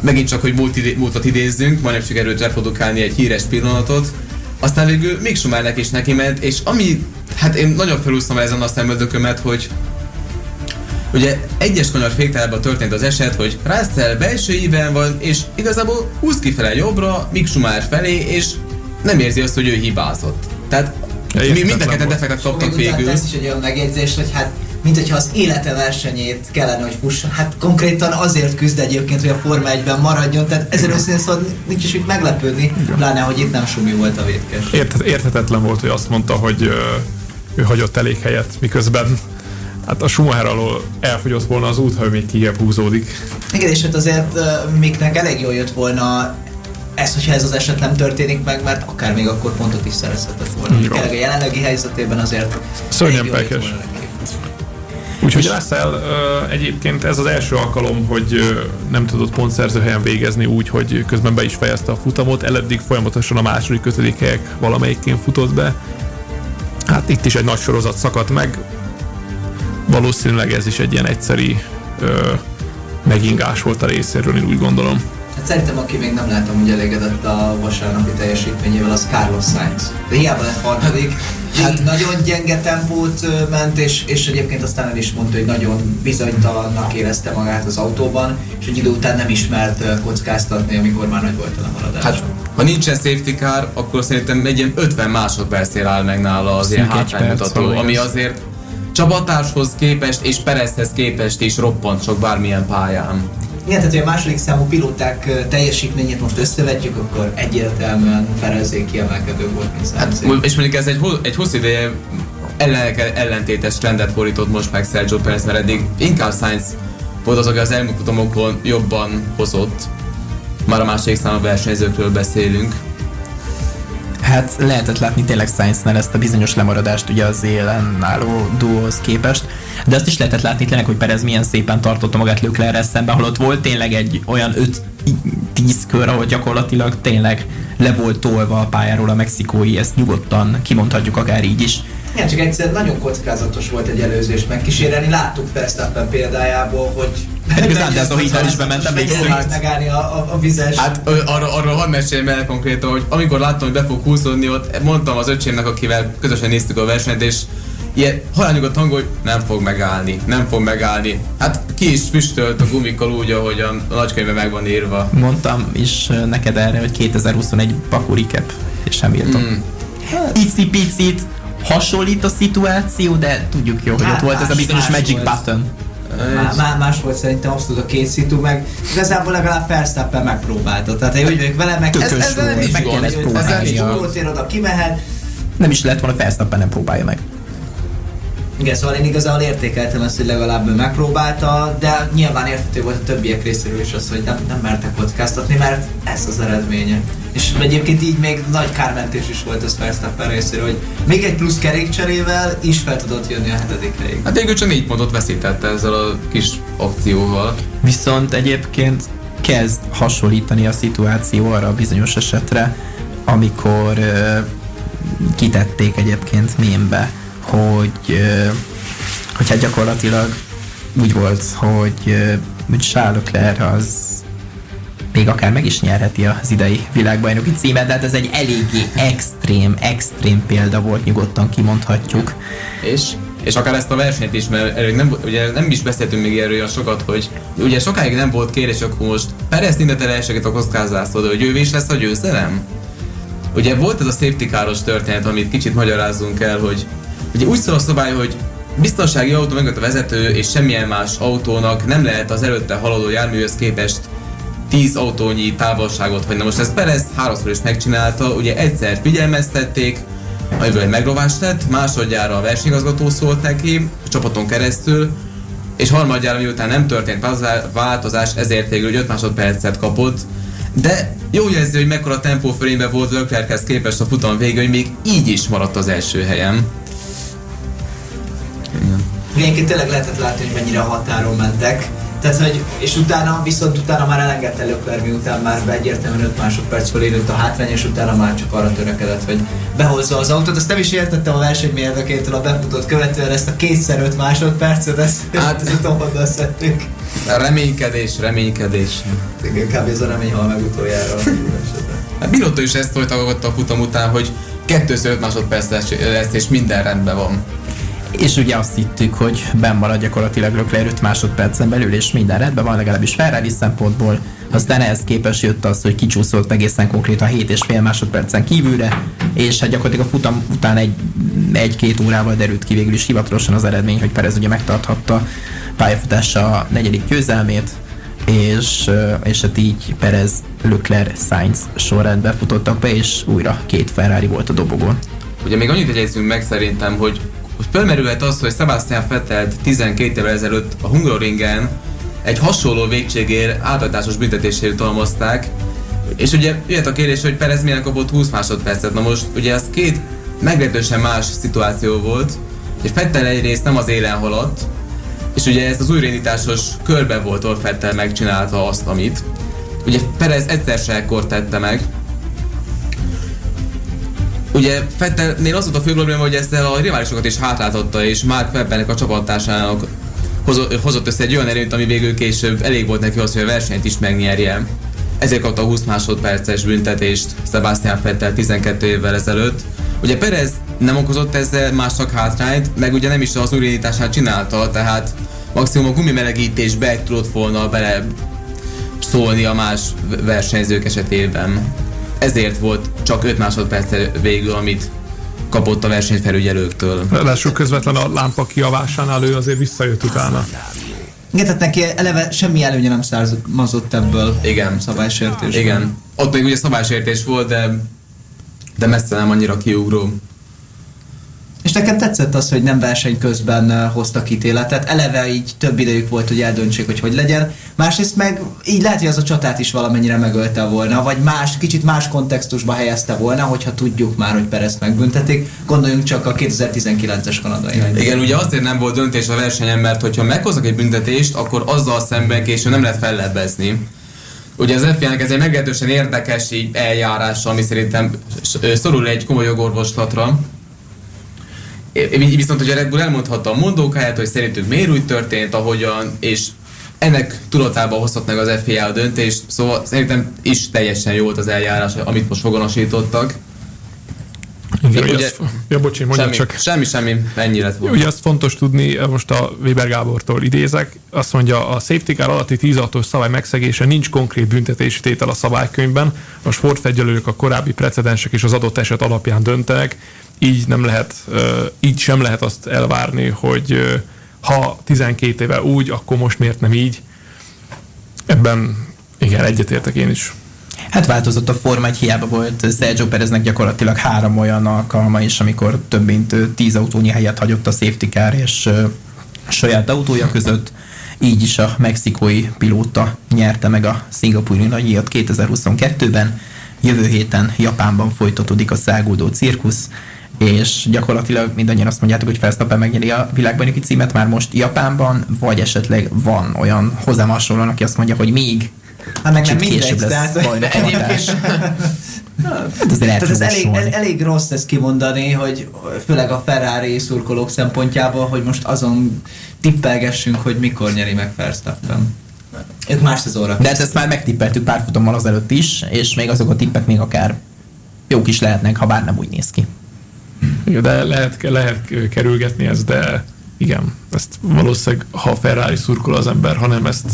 Speaker 2: megint csak, hogy múlt idé, múltat idézzünk, majdnem sikerült reprodukálni egy híres pillanatot, aztán végül még Schumachernek is neki ment, és ami, hát én nagyon felúsztam ezen a szemöldökömet, hogy Ugye egyes kanyar féktájában történt az eset, hogy Russell belső íven van, és igazából húz kifele jobbra, Mick Schumacher felé, és nem érzi azt, hogy ő hibázott. Tehát mi mind a ketten defektet kaptak végül.
Speaker 3: Ez is egy olyan megjegyzés, hogy hát mint hogyha az élete versenyét kellene, hogy fusson. Hát konkrétan azért küzd egyébként, hogy a Forma 1-ben maradjon, tehát ezen őszintén szóval nincs is mit meglepődni, pláne, hogy itt nem Sumi volt a vétkes.
Speaker 4: Érthet, érthetetlen volt, hogy azt mondta, hogy ö, ő hagyott elég helyet, miközben hát a Schumacher alól elfogyott volna az út, ha ő még kijebb húzódik.
Speaker 3: Igen, és hát azért uh, Miknek elég jól jött volna ez, hogyha ez az eset nem történik meg, mert akár még akkor pontot is szerezhetett volna. Tényleg a jelenlegi helyzetében azért
Speaker 4: Szörnyen pekes. Úgyhogy Russell uh, egyébként ez az első alkalom, hogy uh, nem tudott pontszerző helyen végezni úgy, hogy közben be is fejezte a futamot, eleddig folyamatosan a második, ötödik helyek valamelyikén futott be. Hát itt is egy nagy sorozat szakadt meg. Valószínűleg ez is egy ilyen egyszeri uh, megingás volt a részéről, én úgy gondolom.
Speaker 3: Hát szerintem, aki még nem látom, hogy elégedett a vasárnapi teljesítményével, az Carlos Sainz. De hiába lett harmadik, hát nagyon gyenge tempót ment, és, és egyébként aztán el is mondta, hogy nagyon bizonytalannak érezte magát az autóban, és egy idő után nem ismert kockáztatni, amikor már nagy volt a lemaradás.
Speaker 2: Hát, ha nincsen safety car, akkor szerintem egy ilyen 50 másodpercér áll meg nála az ilyen hátránymutató, ami azért csapatárshoz képest és Perezhez képest is roppant sok bármilyen pályán.
Speaker 3: Igen, tehát hogy a második számú pilóták teljesítményét most összevetjük, akkor egyértelműen Perezé kiemelkedő volt, mint
Speaker 2: hát, És mondjuk ez egy, egy hosszú ideje ellen, ellentétes trendet fordított most meg Sergio Perez, mert eddig inkább Sainz volt az, aki az elmúlt futamokon jobban hozott. Már a második számú versenyzőkről beszélünk.
Speaker 1: Hát lehetett látni tényleg Sainznál ezt a bizonyos lemaradást ugye az élen álló duóhoz képest, de azt is lehetett látni tényleg, hogy Perez milyen szépen tartotta magát Leclerc szemben, holott volt tényleg egy olyan 5-10 kör, ahol gyakorlatilag tényleg le volt tolva a pályáról a mexikói, ezt nyugodtan kimondhatjuk akár így is.
Speaker 3: Igen, csak egyszer nagyon kockázatos volt egy előzést megkísérelni. Láttuk Verstappen példájából, hogy
Speaker 1: Pedig az Anderson hídon is bement, emlékszünk.
Speaker 3: megállni a, a, a vizes.
Speaker 2: Hát arra, arra van meséljem el konkrétan, hogy amikor láttam, hogy be fog húzódni, ott mondtam az öcsémnek, akivel közösen néztük a versenyt, és ilyen halányugat hang, hogy nem fog megállni, nem fog megállni. Hát ki is füstölt a gumikkal úgy, ahogy a, a nagykönyvben meg van írva.
Speaker 1: Mondtam is neked erre, hogy 2021 Baku recap, és Hamilton. Mm. Icipicit hasonlít a szituáció, de tudjuk jó, hogy hát, ott volt ez a bizonyos magic volt. button.
Speaker 3: Má, más volt szerintem abszolút a két szitu, meg igazából legalább Verstappen megpróbálta. Tehát én úgy vagyok vele, meg
Speaker 1: ez, ez, nem is meg kellett próbálni.
Speaker 3: Ez oda kimehet.
Speaker 1: Nem is lehet volna, Verstappen nem próbálja meg.
Speaker 3: Igen, szóval én igazából értékeltem ezt, hogy legalább ő megpróbálta, de nyilván értető volt a többiek részéről is az, hogy nem, nem mertek kockáztatni, mert ez az eredménye. És egyébként így még nagy kármentés is volt ez Verstappen részéről, hogy még egy plusz kerékcserével is fel tudott jönni a hetedik helyig.
Speaker 2: Hát végül csak négy pontot veszítette ezzel a kis akcióval.
Speaker 1: Viszont egyébként kezd hasonlítani a szituáció arra a bizonyos esetre, amikor uh, kitették egyébként mémbe hogy, hogy hát gyakorlatilag úgy volt, hogy, hogy Charles Leclerc az még akár meg is nyerheti az idei világbajnoki címet, de hát ez egy eléggé extrém, extrém példa volt, nyugodtan kimondhatjuk.
Speaker 2: És és akár ezt a versenyt is, mert erről nem, ugye nem is beszéltünk még erről olyan sokat, hogy ugye sokáig nem volt kérés, akkor most Perez mindent elsegít a kockázászod, hogy ő is lesz a győzelem? Ugye volt ez a safety káros történet, amit kicsit magyarázzunk el, hogy Ugye úgy szól a szabály, hogy biztonsági autó mögött a vezető és semmilyen más autónak nem lehet az előtte haladó járműhöz képest 10 autónyi távolságot hagyni. Most ezt Perez háromszor is megcsinálta, ugye egyszer figyelmeztették, amiből egy megrovást tett, másodjára a versenyigazgató szólt neki, a csapaton keresztül, és harmadjára miután nem történt változás, ezért végül 5 másodpercet kapott, de jó jelző, hogy mekkora tempó fölényben volt Leclerchez képest a futam végül, hogy még így is maradt az első helyen.
Speaker 3: Ilyenként tényleg lehetett látni, hogy mennyire határon mentek. Tehát, hogy, és utána, viszont utána már elengedte Leclerc, miután már be egyértelműen 5 másodperc fölé a hátrány, és utána már csak arra törekedett, hogy behozza az autót. Azt nem is értettem a versenymérnökétől a befutott követően ezt a kétszer 5 másodpercet, ezt, hát, ezt utóbban szedtük.
Speaker 2: Reménykedés, reménykedés.
Speaker 3: Igen, kb. ez a remény hal meg utoljára.
Speaker 2: Hát Binotto is ezt folytatott a futam után, hogy 2-5 másodperc lesz, és minden rendben van
Speaker 1: és ugye azt hittük, hogy benn marad gyakorlatilag Leclerc 5 másodpercen belül, és minden rendben van, legalábbis Ferrari szempontból. Aztán ehhez képest jött az, hogy kicsúszott egészen konkrétan 7,5 másodpercen kívülre, és hát gyakorlatilag a futam után egy, egy-két órával derült ki végül is hivatalosan az eredmény, hogy Perez ugye megtarthatta pályafutása negyedik győzelmét, és, és hát így Perez, Leclerc, Sainz sorrendbe futottak be, és újra két Ferrari volt a dobogon.
Speaker 2: Ugye még annyit egyezzünk meg szerintem, hogy fölmerülhet az, hogy Sebastian Vettel 12 évvel ezelőtt a Hungaroringen egy hasonló végségért átadásos büntetésért talmazták, és ugye jött a kérdés, hogy Perez milyen kapott 20 másodpercet. Na most ugye ez két meglehetősen más szituáció volt, és Fettel egyrészt nem az élen haladt, és ugye ez az újraindításos körbe volt, ahol Fettel megcsinálta azt, amit. Ugye Perez egyszer se tette meg, Ugye Fettelnél az volt a fő probléma, hogy ezzel a riválisokat is hátráltatta, és Mark Webbernek a csapattársának hozott össze egy olyan erőt, ami végül később elég volt neki az, hogy a versenyt is megnyerje. Ezért kapta a 20 másodperces büntetést Sebastian Vettel 12 évvel ezelőtt. Ugye Perez nem okozott ezzel másnak hátrányt, meg ugye nem is az újraindítását csinálta, tehát maximum a gumimelegítésbe tudott volna bele szólni a más versenyzők esetében. Ezért volt csak 5 másodperc végül, amit kapott a versenyfelügyelőktől.
Speaker 4: Ráadásul közvetlen a lámpa kiavásánál ő azért visszajött utána.
Speaker 3: Igen, tehát neki eleve semmi előnye nem származott ebből
Speaker 2: Igen.
Speaker 3: szabálysértés.
Speaker 2: Igen. Ott még ugye szabálysértés volt, de, de messze nem annyira kiugró.
Speaker 3: És nekem tetszett az, hogy nem verseny közben hoztak ítéletet. Eleve így több idejük volt, hogy eldöntsék, hogy hogy legyen. Másrészt meg így lehet, hogy az a csatát is valamennyire megölte volna, vagy más, kicsit más kontextusba helyezte volna, hogyha tudjuk már, hogy Perez megbüntetik. Gondoljunk csak a 2019-es kanadai.
Speaker 2: Igen, ugye azért nem volt döntés a versenyen, mert hogyha meghoznak egy büntetést, akkor azzal szemben később nem lehet fellebbezni. Ugye az FIA-nek ez egy meglehetősen érdekes eljárás, ami szerintem szorul egy komoly jogorvoslatra Viszont, a Red Bull elmondhatta a mondókáját, hogy szerintük miért úgy történt, ahogyan, és ennek tudatában hozhat meg az FIA a döntést, szóval szerintem is teljesen jó volt az eljárás, amit most fogonosítottak.
Speaker 4: Igen, ugye, azt, ja, bocsi,
Speaker 2: semmi,
Speaker 4: csak.
Speaker 2: Semmi, semmi, ennyi lett volna.
Speaker 4: Ugye azt fontos tudni, most a Weber Gábortól idézek, azt mondja, a safety car alatti 16-os szabály megszegése nincs konkrét büntetési tétel a szabálykönyvben, a sportfegyelők a korábbi precedensek és az adott eset alapján döntenek, így nem lehet, így sem lehet azt elvárni, hogy ha 12 éve úgy, akkor most miért nem így. Ebben igen, egyetértek én is.
Speaker 1: Hát változott a forma, egy hiába volt Sergio Pereznek gyakorlatilag három olyan alkalma is, amikor több mint tíz autónyi helyet hagyott a safety car és saját autója között. Így is a mexikói pilóta nyerte meg a szingapúri nagyíjat 2022-ben. Jövő héten Japánban folytatódik a száguldó cirkusz és gyakorlatilag mindannyian azt mondjátok, hogy Verstappen megnyeri a világbajnoki címet már most Japánban, vagy esetleg van olyan hozzám hasonlóan, aki azt mondja, hogy még
Speaker 3: Hát meg nem mindegy, tehát egyébként... Hát Tehát ez elég, el, elég rossz ezt kimondani, hogy főleg a Ferrari szurkolók szempontjából, hogy most azon tippelgessünk, hogy mikor nyeri meg Verstappen. Ők más szezonra.
Speaker 1: De hát ezt már megtippeltük pár futammal azelőtt is, és még azok a tippek még akár jók is lehetnek, ha bár nem úgy néz ki.
Speaker 4: De lehet, lehet kerülgetni ezt, de igen, ezt valószínűleg, ha Ferrari szurkol az ember, hanem ezt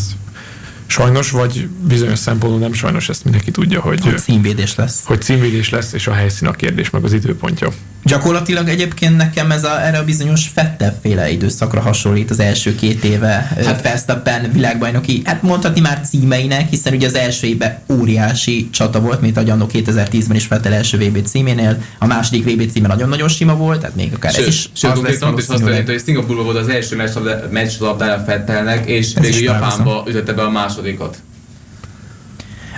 Speaker 4: sajnos, vagy bizonyos szempontból nem sajnos, ezt mindenki tudja, hogy,
Speaker 1: hogy címvédés lesz.
Speaker 4: Hogy címvédés lesz, és a helyszín a kérdés, meg az időpontja.
Speaker 1: Gyakorlatilag egyébként nekem ez a, erre a bizonyos Fettel-féle időszakra hasonlít az első két éve hát, Verstappen világbajnoki, hát mondhatni már címeinek, hiszen ugye az első évben óriási csata volt, mint a annó 2010-ben is Fettel első VB címénél, a második VB címe nagyon-nagyon sima volt, tehát még akár sőt, ez is.
Speaker 2: Sőt, konkrétan is azt jelenti, hogy Szingapurban volt az első meccslabdája Fettelnek, és végül Japánba ütötte be a másodikat.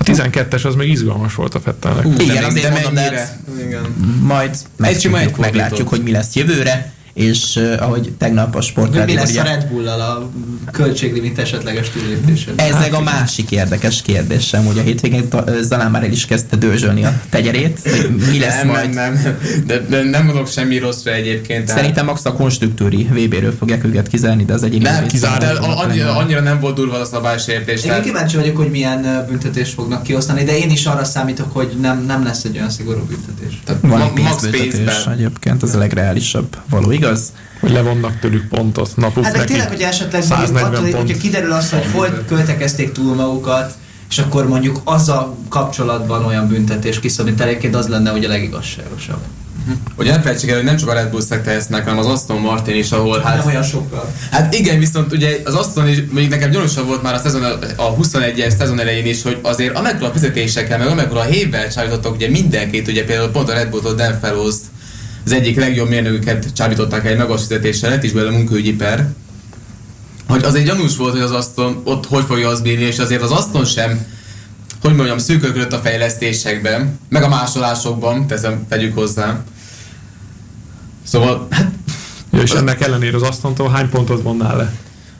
Speaker 4: A 12-es az még izgalmas volt a Fettelnek.
Speaker 1: Uh, igen, azért mondom, de igen. majd meg, meglátjuk, hogy mi lesz jövőre és uh, ahogy tegnap a sport.
Speaker 3: Mi lesz ugye, a Red bull a költséglimit esetleges túlépésen?
Speaker 1: Ez hát, a másik érdekes kérdésem, hogy a hétvégén Zalán már el is kezdte dőzsölni a tegyerét, hogy mi lesz
Speaker 2: nem,
Speaker 1: majd.
Speaker 2: Nem, nem, de, de nem mondok semmi rosszra egyébként.
Speaker 1: Szerintem max a konstruktúri VB-ről fogják őket kizárni, de az egyik
Speaker 2: nem, kizárni. Annyira, annyira nem volt durva a szabálysértés.
Speaker 3: Én tehát... kíváncsi vagyok, hogy milyen büntetést fognak kiosztani, de én is arra számítok, hogy nem, nem lesz egy olyan szigorú büntetés.
Speaker 1: Tehát Van ma, pénzbüntetés egyébként, az a legreálisabb való, igaz?
Speaker 4: Igaz? Hogy levonnak tőlük pontot napuk
Speaker 3: Hát neki tényleg, hogy esetleg attól, pont. hogyha kiderül az, hogy hol költekezték túl magukat, és akkor mondjuk az a kapcsolatban olyan büntetés kiszabni, egyébként az lenne ugye a legigazságosabb.
Speaker 2: Hogy nem felejtsük el, hogy nem csak a Red Bull szekte ezt meg, hanem az Aston Martin is, ahol
Speaker 3: hát... Nem olyan sokkal.
Speaker 2: Hát igen, viszont ugye az Aston is, még nekem gyanúsabb volt már a, szezon, a 21-es szezon elején is, hogy azért amekkora fizetésekkel, meg amekkora a hévvel csábítottak ugye mindenkit, ugye például pont a Red Bull-tól Dan Fellows az egyik legjobb mérnöküket csábították egy magas fizetéssel, lett is belőle munkaügyi per, hogy az egy gyanús volt, hogy az Aston ott hogy fogja az bírni, és azért az Aston sem, hogy mondjam, szűkölködött a fejlesztésekben, meg a másolásokban, teszem, tegyük hozzá. Szóval, hát...
Speaker 4: Ja, és ennek ellenére az Astontól hány pontot vonnál le?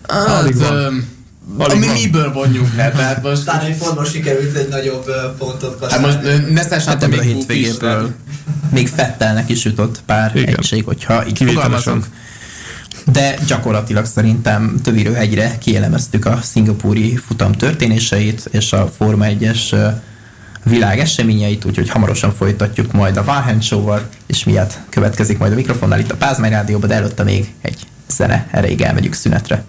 Speaker 2: Hát, Alig van. Alig ami miből vonjuk le? Tehát
Speaker 3: most... Talán egy pontban sikerült egy nagyobb pontot
Speaker 2: kaszálni. Hát most ne hát
Speaker 1: ebből a hétvégéből még Fettelnek is jutott pár Igen. egység, hogyha így fogalmazunk. de gyakorlatilag szerintem Tövirőhegyre kielemeztük a szingapúri futam történéseit és a Forma 1-es világ eseményeit, úgyhogy hamarosan folytatjuk majd a Valheim Show-val, és miatt következik majd a mikrofonnál itt a Pázmány Rádióban, de előtte még egy zene, erre elmegyünk szünetre.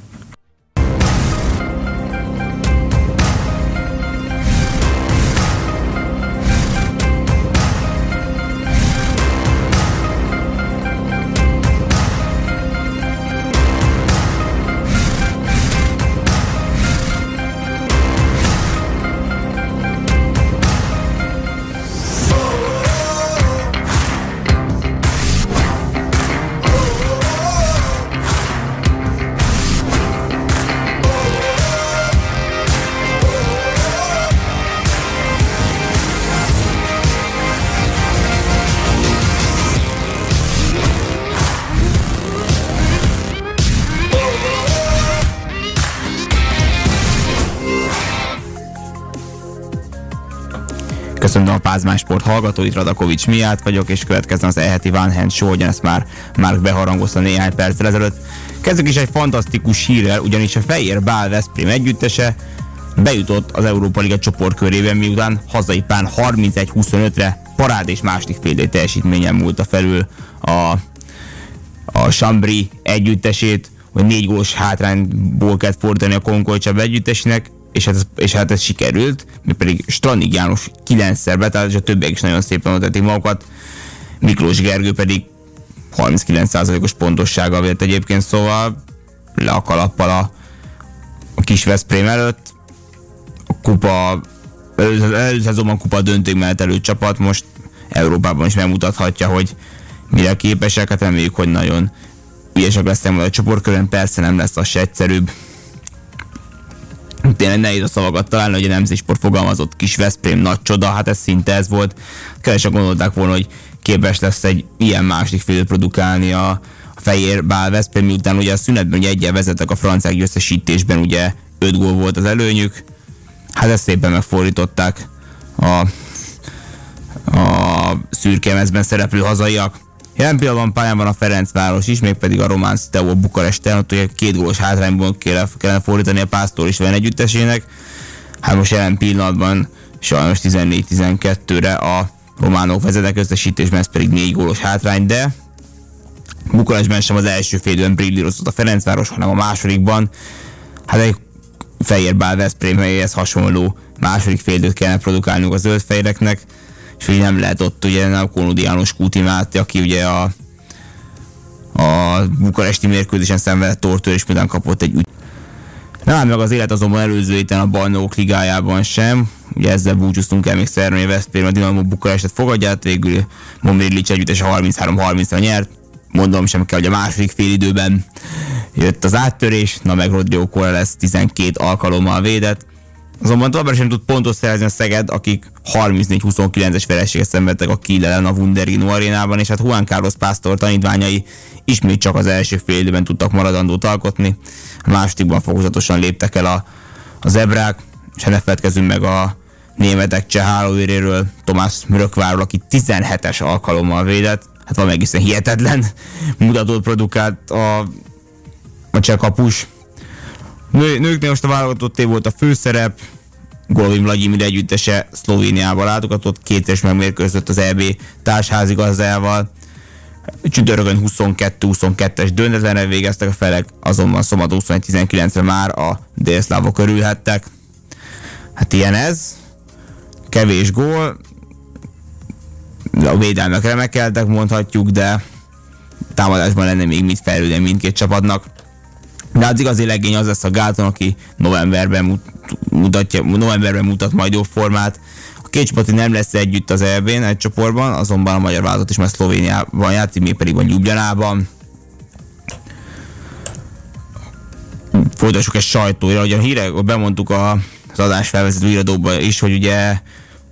Speaker 5: Köszönöm a Pázmány Sport hallgatóit, Radakovics miatt vagyok, és következzen az eheti Van Hand Show, ezt már már beharangozta néhány perccel ezelőtt. Kezdjük is egy fantasztikus hírrel, ugyanis a Fehér Bál Veszprém együttese bejutott az Európa Liga csoportkörében, miután hazai pán 31-25-re parád és második fél teljesítményen múlta felül a, a Chambry együttesét, hogy négy gólos hátrányból kellett fordítani a Konkolcsab együttesének, és hát, ez, és hát ez sikerült, mi pedig Stranig János kilencszer betállt, és a többiek is nagyon szépen mutatják magukat. Miklós Gergő pedig 39%-os pontossággal vélt egyébként, szóval le a kalappal a, a kis Veszprém előtt. A kupa, előző szezonban kupa döntők mellett előtt csapat, most Európában is megmutathatja, hogy mire képesek, hát reméljük, hogy nagyon ügyesek lesznek majd a csoportkörön, persze nem lesz az se egyszerűbb, tényleg nehéz a szavakat találni, hogy a Nemzeti Sport fogalmazott kis Veszprém nagy csoda, hát ez szinte ez volt. Kevesen gondolták volna, hogy képes lesz egy ilyen második fél produkálni a, a Fehér Bál Veszprém, miután ugye a szünetben ugye egyel vezettek a franciák győztesítésben, ugye 5 gól volt az előnyük. Hát ezt szépen megfordították a, a szürke szereplő hazaiak. Jelen pillanatban pályán van a Ferencváros is, mégpedig a Román Steaua Bukaresten, ott ugye két gólos hátrányból kellene fordítani a Pásztor is együttesének. Hát most jelen pillanatban sajnos 14-12-re a románok vezetek összesítésben, ez pedig négy gólos hátrány, de Bukarestben sem az első félidőben brillírozott a Ferencváros, hanem a másodikban. Hát egy Fehérbál Veszprémhez hasonló második félidőt kellene produkálnunk a zöldfejreknek és ugye nem lehet ott ugye a Kónodi János Kúti Máté, aki ugye a, a bukaresti mérkőzésen szenvedett tortőr, és minden kapott egy ügy. Nem áll meg az élet azonban előző héten a bajnokok ligájában sem. Ugye ezzel búcsúztunk el még Szermai Veszprém, a Dinamo Bukarestet fogadját, végül Momrilic együttes a 33-30-ra nyert. Mondom sem kell, hogy a második fél időben jött az áttörés, na meg Rodrigo lesz 12 alkalommal védett. Azonban továbbra sem tud pontot szerezni a Szeged, akik 34-29-es vereséget szenvedtek a Kiel ellen a Wunderino arénában, és hát Juan Carlos Pásztor tanítványai ismét csak az első fél időben tudtak maradandót alkotni. A másodikban fokozatosan léptek el a, a zebrák, és ne feledkezzünk meg a németek cseh hálóéréről, Tomás Mörökváról, aki 17-es alkalommal védett. Hát van egészen hihetetlen mutatót produkált a, a cseh kapus Nő, nőknél most a válogatotté volt a főszerep, Golovin Vladimir együttese Szlovéniába látogatott, kétszeres megmérkőzött az EB társházigazdájával. Csütörtökön 22-22-es döntetlenre végeztek a felek, azonban szombaton 21-19-re már a délszlávok körülhettek. Hát ilyen ez. Kevés gól. A védelmek remekeltek, mondhatjuk, de támadásban lenne még mit fejlődni mindkét csapatnak. De az igazi legény az lesz a Gáton, aki novemberben mutatja, novemberben mutat majd jó formát. A két csapat nem lesz együtt az EB-n egy csoportban, azonban a magyar válogatott is már Szlovéniában játszik, még pedig van Ljubljanában. Folytassuk egy sajtóra, hogy a hírek, bemondtuk a, az adás felvezető iradóban is, hogy ugye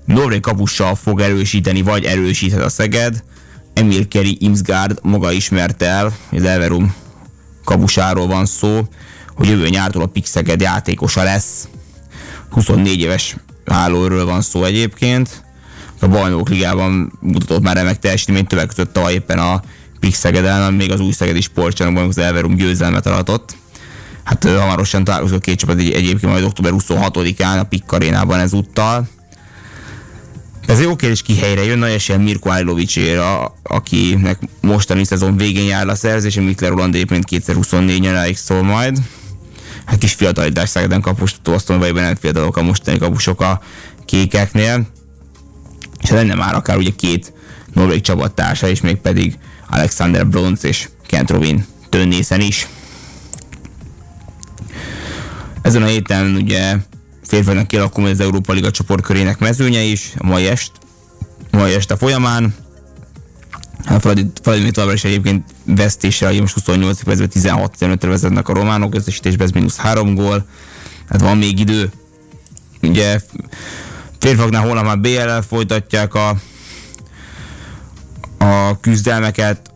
Speaker 5: Norvég kapussal fog erősíteni, vagy erősíthet a Szeged. Emil Keri Imsgaard maga ismerte el, az Everum kabusáról van szó, hogy jövő nyártól a Pixeged játékosa lesz. 24 éves hálóról van szó egyébként. A bajnok ligában mutatott már remek teljesítményt, többek között tavaly éppen a Pix Szegeden, még az új Szegedi sportcsarnokban az Elverum győzelmet aratott. Hát hamarosan találkozó a két csapat egy, egyébként majd október 26-án a Pik arénában ezúttal. Ez jó kérdés, ki helyre jön, nagy esélyen Mirko Ajlovicséra, akinek mostani szezon végén jár a szerzés, Mikler Roland éppen 2024 nyaráig szól majd. Hát kis fiatalítás Szegeden kapustó, azt mondom, hogy nem fiatalok a mostani kapusok a kékeknél. És lenne már akár ugye két norvég csapattársa is, még pedig Alexander Bronz és Kent Rovin Tönnészen is. Ezen a héten ugye férfiaknak kialakul az Európa Liga csoportkörének mezőnye is, mai, est, mai este folyamán. Hát még továbbra is egyébként vesztéssel, most 28 percben 16-15-re vezetnek a románok, összesítésben ez mínusz 3 gól. Hát van még idő. Ugye férfiaknál holnap már BL-el folytatják a a küzdelmeket,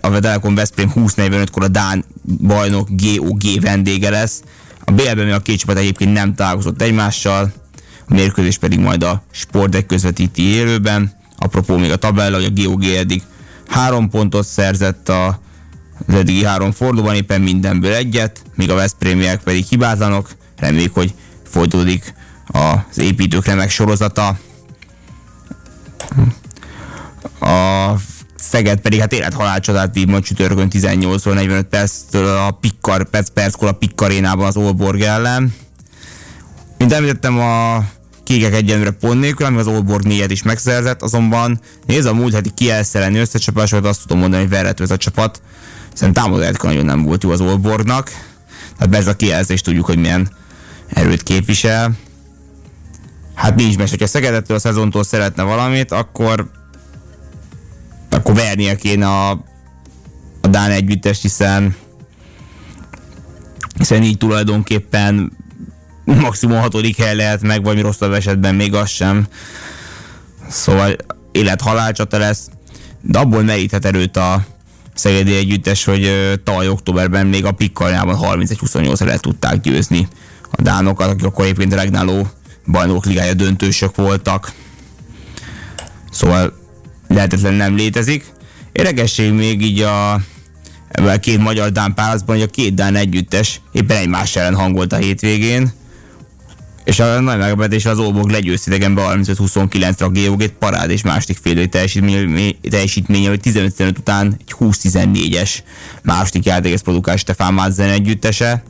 Speaker 5: a Vedelkon Veszprém 20-45-kor a Dán bajnok GOG vendége lesz. A BL-ben még a két csapat egyébként nem találkozott egymással, a mérkőzés pedig majd a Sportek közvetíti élőben. Apropó még a tabella, hogy a GOG eddig három pontot szerzett a az eddigi három fordulóban éppen mindenből egyet, míg a Veszprémiek pedig hibátlanok. Reméljük, hogy folytatódik az építők remek sorozata. A Szeged pedig hát élet csodát vív majd csütörtökön 18 45 perctől a Pikkar, perc, perckor a Pikkarénában az Olborg ellen. Mint említettem, a kékek egyenlőre pont nélkül, ami az Olborg négyet is megszerzett, azonban nézd a múlt heti kielszeleni összecsapásokat, azt tudom mondani, hogy verhető ez a csapat, hiszen támadó nagyon nem volt jó az Olborgnak, tehát ez a kijelzés tudjuk, hogy milyen erőt képvisel. Hát nincs meg, hogyha Szegedettől a szezontól szeretne valamit, akkor akkor vernie kéne a, a Dán együttes, hiszen hiszen így tulajdonképpen maximum hatodik hely lehet meg, vagy rosszabb esetben még az sem. Szóval élet csata lesz, de abból meríthet erőt a Szegedi Együttes, hogy tavaly októberben még a Pikkaljában 31-28-ra le tudták győzni a Dánokat, akik akkor egyébként regnáló bajnok ligája döntősök voltak. Szóval lehetetlen nem létezik. Érdekesség még így a a két magyar Dán pálaszban, hogy a két Dán együttes éppen egymás ellen hangolt a hétvégén. És a nagy meglepetés az Olbog legyőzte idegenbe 35-29-re a GOG-t parád és második félő teljesítménye, hogy 15 után egy 20-14-es második játékes produkás Stefán Mázzen együttese.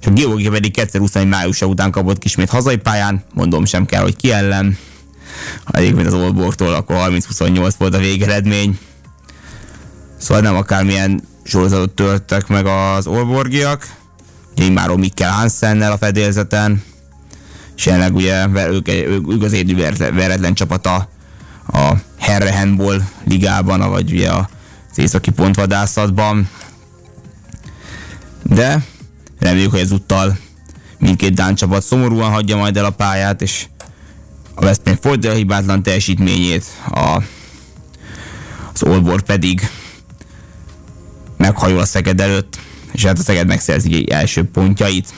Speaker 5: És a GOG pedig 2021 májusa után kapott kismét hazai pályán, mondom sem kell, hogy ki ellen egyébként az Olborgtól akkor 30-28 volt a végeredmény. Szóval nem akármilyen sorozatot törtek meg az Olborgiak. Ugye már Mikkel Hansennel a fedélzeten, és jelenleg ugye ők, ők az édű veretlen csapata a Herre Handball ligában, vagy ugye az északi pontvadászatban. De reméljük, hogy ezúttal mindkét Dán csapat szomorúan hagyja majd el a pályát, és a Veszprém folytatja a hibátlan teljesítményét, a, az Olbor pedig meghajol a Szeged előtt, és hát a Szeged megszerzi első pontjait.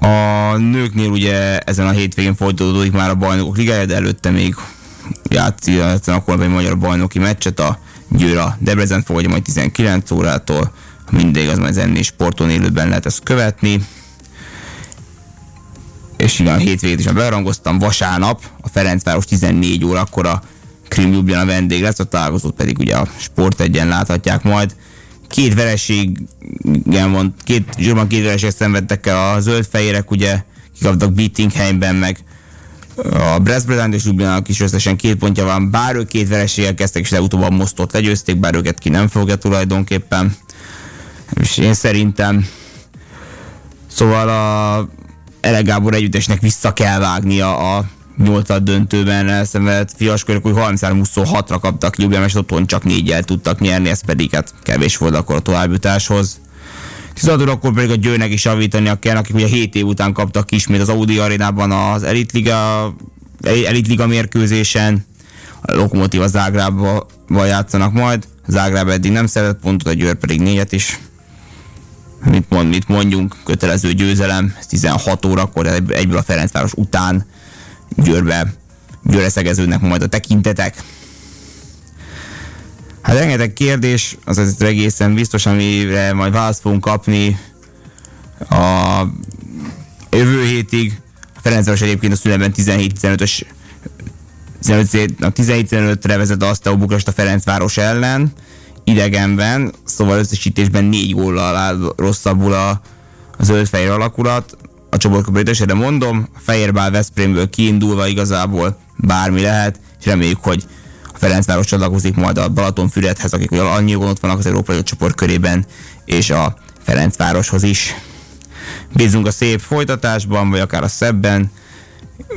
Speaker 5: A nőknél ugye ezen a hétvégén folytatódik már a bajnokok ligája, de előtte még játszik akkor egy magyar bajnoki meccset, a Győr a Debrecen fogadja majd 19 órától, mindig az majd zenni sporton élőben lehet ezt követni és igen, a hétvégét is bearangoztam, vasárnap a Ferencváros 14 órakor a Krim Ljubljana vendég lesz, a találkozót pedig ugye a Sport egyen láthatják majd. Két vereségen van, két, zsúrban két vereséget szenvedtek el a zöldfehérek, ugye kikaptak Beatingheimben, meg a Brest és Ljubljanának is összesen két pontja van, bár ők két vereséggel kezdtek, és legutóbb a Mostot legyőzték, bár őket ki nem fogja tulajdonképpen. És én szerintem Szóval a Ele Gábor együttesnek vissza kell vágnia a nyolcad döntőben elszenvedett fiaskörök, hogy 33-26-ra kaptak Ljubljana, és otthon csak négyel tudtak nyerni, ez pedig hát kevés volt akkor a továbbjutáshoz. 16 akkor pedig a Győrnek is javítani kell, akik ugye 7 év után kaptak ismét az Audi arénában az Elitliga, Elitliga mérkőzésen. A Lokomotív a Zágrába játszanak majd. Zágráb eddig nem szerzett pontot, a Győr pedig négyet is mit, mond, mit mondjunk, kötelező győzelem, 16 órakor, egyből a Ferencváros után Győrbe, Győre szegeződnek majd a tekintetek. Hát rengeteg kérdés, az ez egészen biztos, amire majd választ fogunk kapni a jövő hétig. A Ferencváros egyébként a szünetben 17-15-ös 17-15-re vezet a Bukarest a Ferencváros ellen, idegenben, szóval összesítésben négy góllal áll rosszabbul a, a zöldfehér alakulat. A csoportkörbőtésére mondom, a Veszprémből kiindulva igazából bármi lehet, és reméljük, hogy a Ferencváros csatlakozik majd a Balatonfüredhez, akik ugye annyi ott vannak az európai csoport körében, és a Ferencvároshoz is. Bízunk a szép folytatásban, vagy akár a szebben,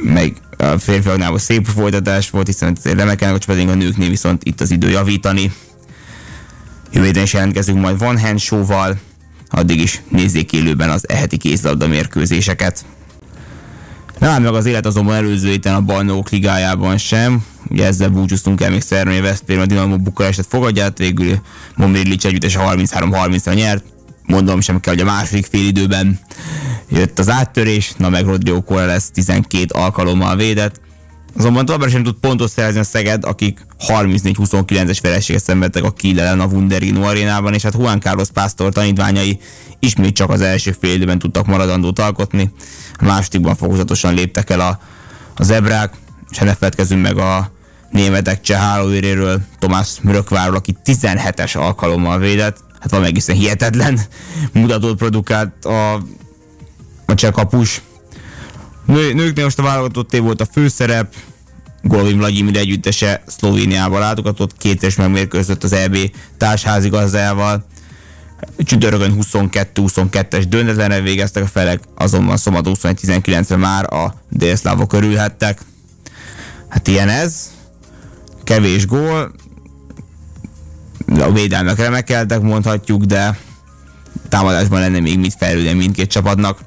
Speaker 5: meg a férfiaknál szép folytatás volt, hiszen remekelnek a csapatunk a nőknél viszont itt az idő javítani. Jövő is jelentkezünk majd Van Hand Show-val, addig is nézzék élőben az eheti kézlabda mérkőzéseket. Nem áll meg az élet azonban előző héten a Bajnokok ligájában sem. Ugye ezzel búcsúztunk el még Szermény Veszprém, a Dinamo Bukarestet fogadját, végül Momrilic együttes a 33-30-ra nyert. Mondom sem kell, hogy a második fél időben jött az áttörés, na meg Rodrigo lesz 12 alkalommal védett. Azonban továbbra sem tud pontot szerezni a Szeged, akik 34-29-es vereséget szenvedtek a Kiel ellen a Wunderino arénában, és hát Juan Carlos Pásztor tanítványai ismét csak az első fél időben tudtak maradandót alkotni. A másodikban fokozatosan léptek el a, a zebrák, és ne feledkezzünk meg a németek cseh hálóéréről, Tomás Mörökváról, aki 17-es alkalommal védett. Hát van egészen hihetetlen mutatót produkált a, a cseh kapus. Nő, nőknél most a válogatotté volt a főszerep, Golovin Vladimir együttese Szlovéniával látogatott, kétszeres megmérkőzött az EB társházigazdájával. Csütörtökön 22-22-es döntetlenre végeztek a felek, azonban szombat 21-19-re már a délszlávok örülhettek. Hát ilyen ez. Kevés gól. A védelmek remekeltek, mondhatjuk, de támadásban lenne még mit fejlődni mindkét csapatnak.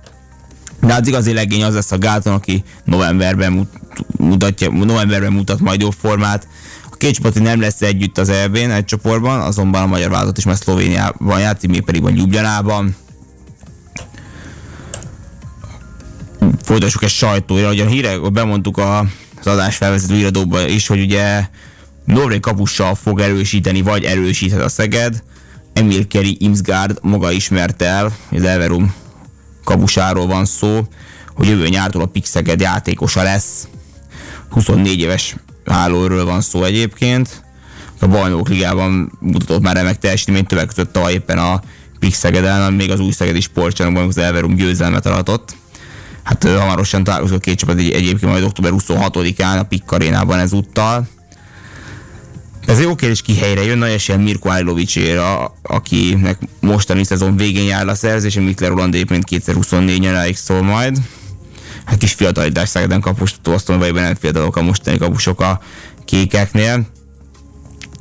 Speaker 5: De az igazi legény az lesz a Gáton, aki novemberben mutatja, novemberben mutat majd jobb formát. A két csapat nem lesz együtt az EB-n egy csoportban, azonban a magyar válogatott is már Szlovéniában játszik, még pedig a Ljubljanában. Folytassuk egy sajtóra, hogy a hírek, bemondtuk a, az adás felvezető iradóban is, hogy ugye Norvég kapussal fog erősíteni, vagy erősíthet a Szeged. Emil Keri Imsgaard maga ismerte el, az Everum kapusáról van szó, hogy jövő nyártól a Pixeged játékosa lesz. 24 éves hálóról van szó egyébként. A bajnok ligában mutatott már remek teljesítményt, többek között tavaly éppen a Pixeged ellen, még az új szegedi sportcsarnokban az Everum győzelmet aratott. Hát hamarosan találkozik a két csapat egy, egyébként majd október 26-án a Pikk arénában ezúttal. Ez jó kérdés, ki helyre jön, nagy esélyen Mirko Ajlovicsére, akinek mostani szezon végén jár a szerzés, és Mikler Roland éppen 2024 nyaráig szól majd. Hát kis fiatalítás Szegeden kapustól, aztán vagy nem fiatalok a mostani kapusok a kékeknél.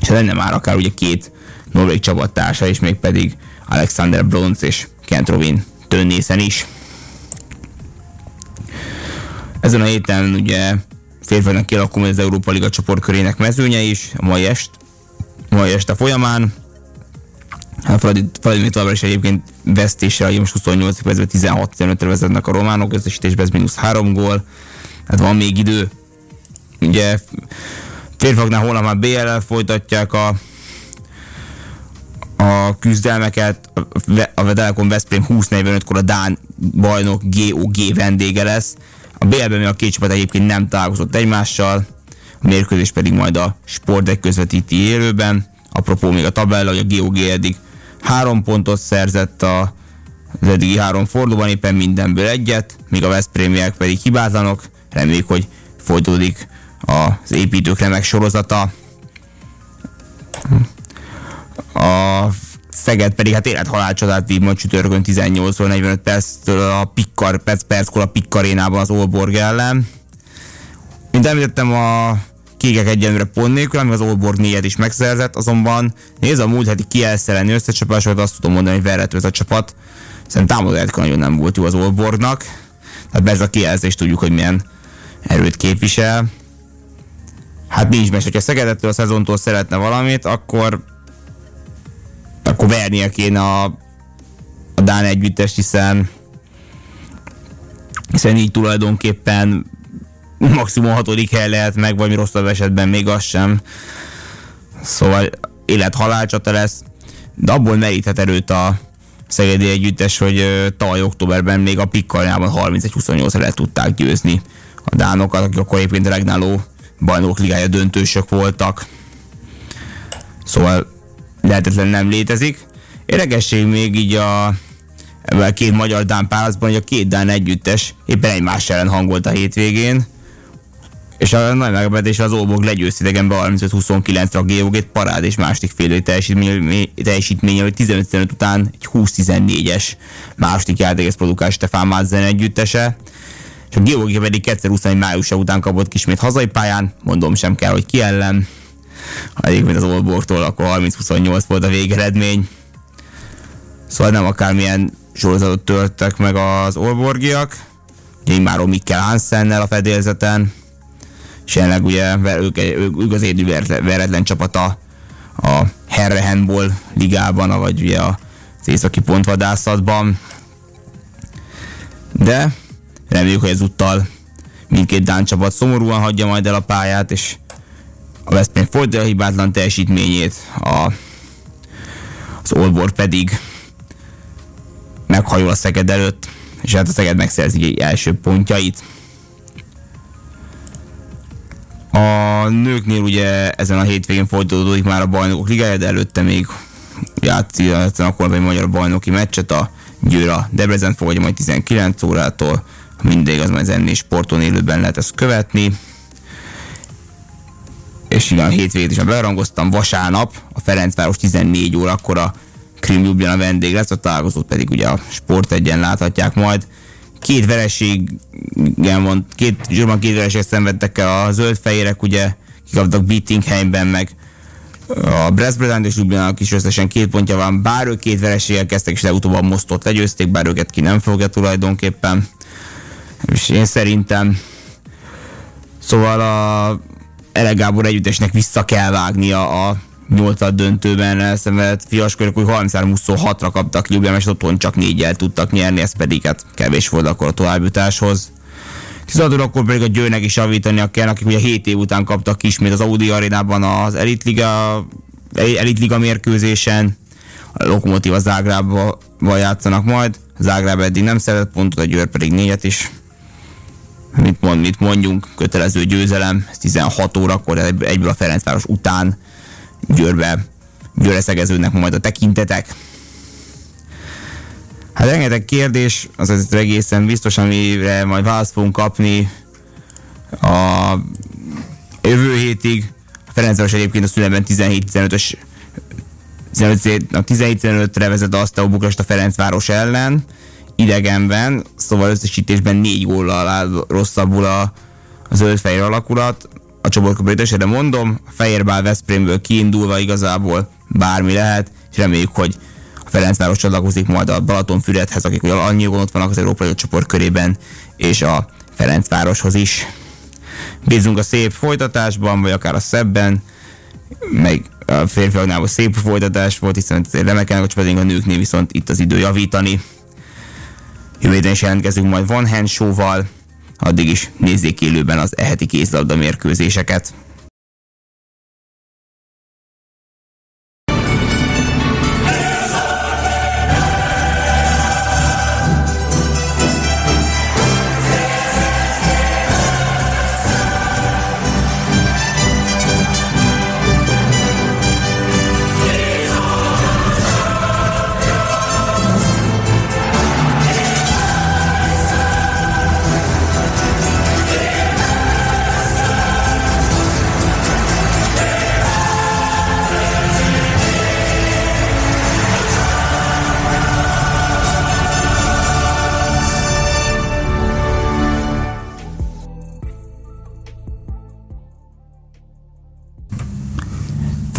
Speaker 5: És lenne már akár ugye két norvég csapattársa is, még pedig Alexander Bronz és Kent Rovin Tönnészen is. Ezen a héten ugye férfiaknak kialakul az Európa Liga csoportkörének mezőnye is, a mai, est, mai este folyamán. Hát Vladimir továbbra is egyébként vesztésre, hogy most 28 percben 16-15-re vezetnek a románok, összesítésben ez mínusz 3 gól. Hát van még idő. Ugye férfiaknál holnap már BL-el folytatják a a küzdelmeket, a Vedelkon Veszprém 2045-kor a Dán bajnok GOG vendége lesz. A BL-ben a két csapat egyébként nem találkozott egymással, a mérkőzés pedig majd a Sportek közvetíti élőben. Apropó még a tabella, hogy a GOG eddig három pontot szerzett a az eddigi három fordulóban éppen mindenből egyet, míg a Veszprémiek pedig hibátlanok. Reméljük, hogy folytatódik az építők remek sorozata. A Szeged pedig hát élet csodát vív majd csütörtökön 18-45 perctől a Pikkar, perc, perckor a Pikkarénában az Olborg ellen. Mint említettem, a kékek egyenlőre pont nélkül, amíg az Olborg négyet is megszerzett, azonban nézd a múlt heti kielszeleni összecsapásokat, azt tudom mondani, hogy verhető ez a csapat. Szerintem támadójáték nagyon nem volt jó az Olborgnak. Tehát ez a kijelzés tudjuk, hogy milyen erőt képvisel. Hát nincs meg, hogyha Szegedettől a szezontól szeretne valamit, akkor akkor vernie kéne a, a Dán együttes, hiszen hiszen így tulajdonképpen maximum hatodik hely lehet meg, vagy rosszabb esetben még az sem. Szóval élet-halálcsata lesz, de abból meríthet erőt a Szegedi Együttes, hogy tavaly októberben még a Pikkaljában 31-28-ra le tudták győzni a dánokat, akik akkor egyébként regnáló bajnok ligája döntősök voltak. Szóval lehetetlen nem létezik. Érdekesség még így a két magyar Dán pálaszban, hogy a két Dán együttes éppen egymás ellen hangolt a hétvégén. És a nagy meglepetés az Olbog legyőzte idegenbe 35-29-re a Geogét parád és második félő teljesítménye, hogy 15 után egy 20-14-es második játékes produkál Stefán Mázzen együttese. És a Geogé pedig 2021 májusa után kapott kismét hazai pályán, mondom sem kell, hogy ki ellen. Egyébként az Olborgtól akkor 30-28 volt a végeredmény. Szóval nem akármilyen sorozatot törtek meg az Olborgiak. Ugye már Mikkel Hansennel a fedélzeten. És jelenleg ugye ők, ők az édű veretlen csapata a Herre Handball ligában, vagy ugye az északi pontvadászatban. De reméljük, hogy ezúttal mindkét Dán csapat szomorúan hagyja majd el a pályát, és a Veszprém folytatja a hibátlan teljesítményét, a, az Olbor pedig meghajol a Szeged előtt, és hát a Szeged megszerzi egy első pontjait. A nőknél ugye ezen a hétvégén folytatódik már a bajnokok ligája, de előtte még játszik akkor egy magyar bajnoki meccset, a Győr a Debrecen fogadja majd 19 órától, mindig az majd zenni sporton élőben lehet ezt követni. És igen, a hétvégét is belerangoztam, vasárnap a Ferencváros 14 órakor a Krim Ljubljana vendég lesz, a találkozót pedig ugye a Sport egyen láthatják majd. Két vereségen van, két, zsírban két vereséget szenvedtek el a zöld-fehérek, ugye kikaptak Beatingheimben, meg a Brest és Ljubljanának is összesen két pontja van, bár ők két vereséggel kezdtek, és legutóbb a Mostot legyőzték, bár őket ki nem fogja tulajdonképpen. És én szerintem Szóval a Ele Gábor együttesnek vissza kell vágnia a nyolcad döntőben elszenvedett fiaskörök, hogy 33-26-ra kaptak Ljubljana, és otthon csak négyel tudtak nyerni, ez pedig hát kevés volt akkor a továbbjutáshoz. 16 akkor pedig a Győrnek is javítania kell, akik ugye 7 év után kaptak ismét az Audi arénában az Elitliga, Elitliga mérkőzésen. A Lokomotív a Zágrába játszanak majd. Zágráb eddig nem szerzett pontot, a Győr pedig négyet is. Mit, mond, mit mondjunk, kötelező győzelem, 16 órakor, egyből a Ferencváros után Győrbe, Győre szegeződnek majd a tekintetek. Hát rengeteg kérdés, az ez egészen biztos, amire majd választ fogunk kapni a jövő hétig. A Ferencváros egyébként a szünetben 17-15-ös 17-15-re vezet azt a Bukrest a Ferencváros ellen, idegenben, szóval összesítésben négy góllal áll rosszabbul a, a zöldfehér alakulat a csoportkörbőtésre mondom, a Fehérbál Veszprémből kiindulva igazából bármi lehet, és reméljük, hogy a Ferencváros csatlakozik majd a Balatonfüredhez, akik ugye annyi ott vannak az Európai Csoport körében, és a Ferencvároshoz is. Bízunk a szép folytatásban, vagy akár a szebben, meg a férfiaknál a szép folytatás volt, hiszen remekelnek a csapatunk a nőknél, viszont itt az idő javítani. Jövő is jelentkezünk majd Van Hand Show-val, Addig is nézzék élőben az eheti kézlabda mérkőzéseket.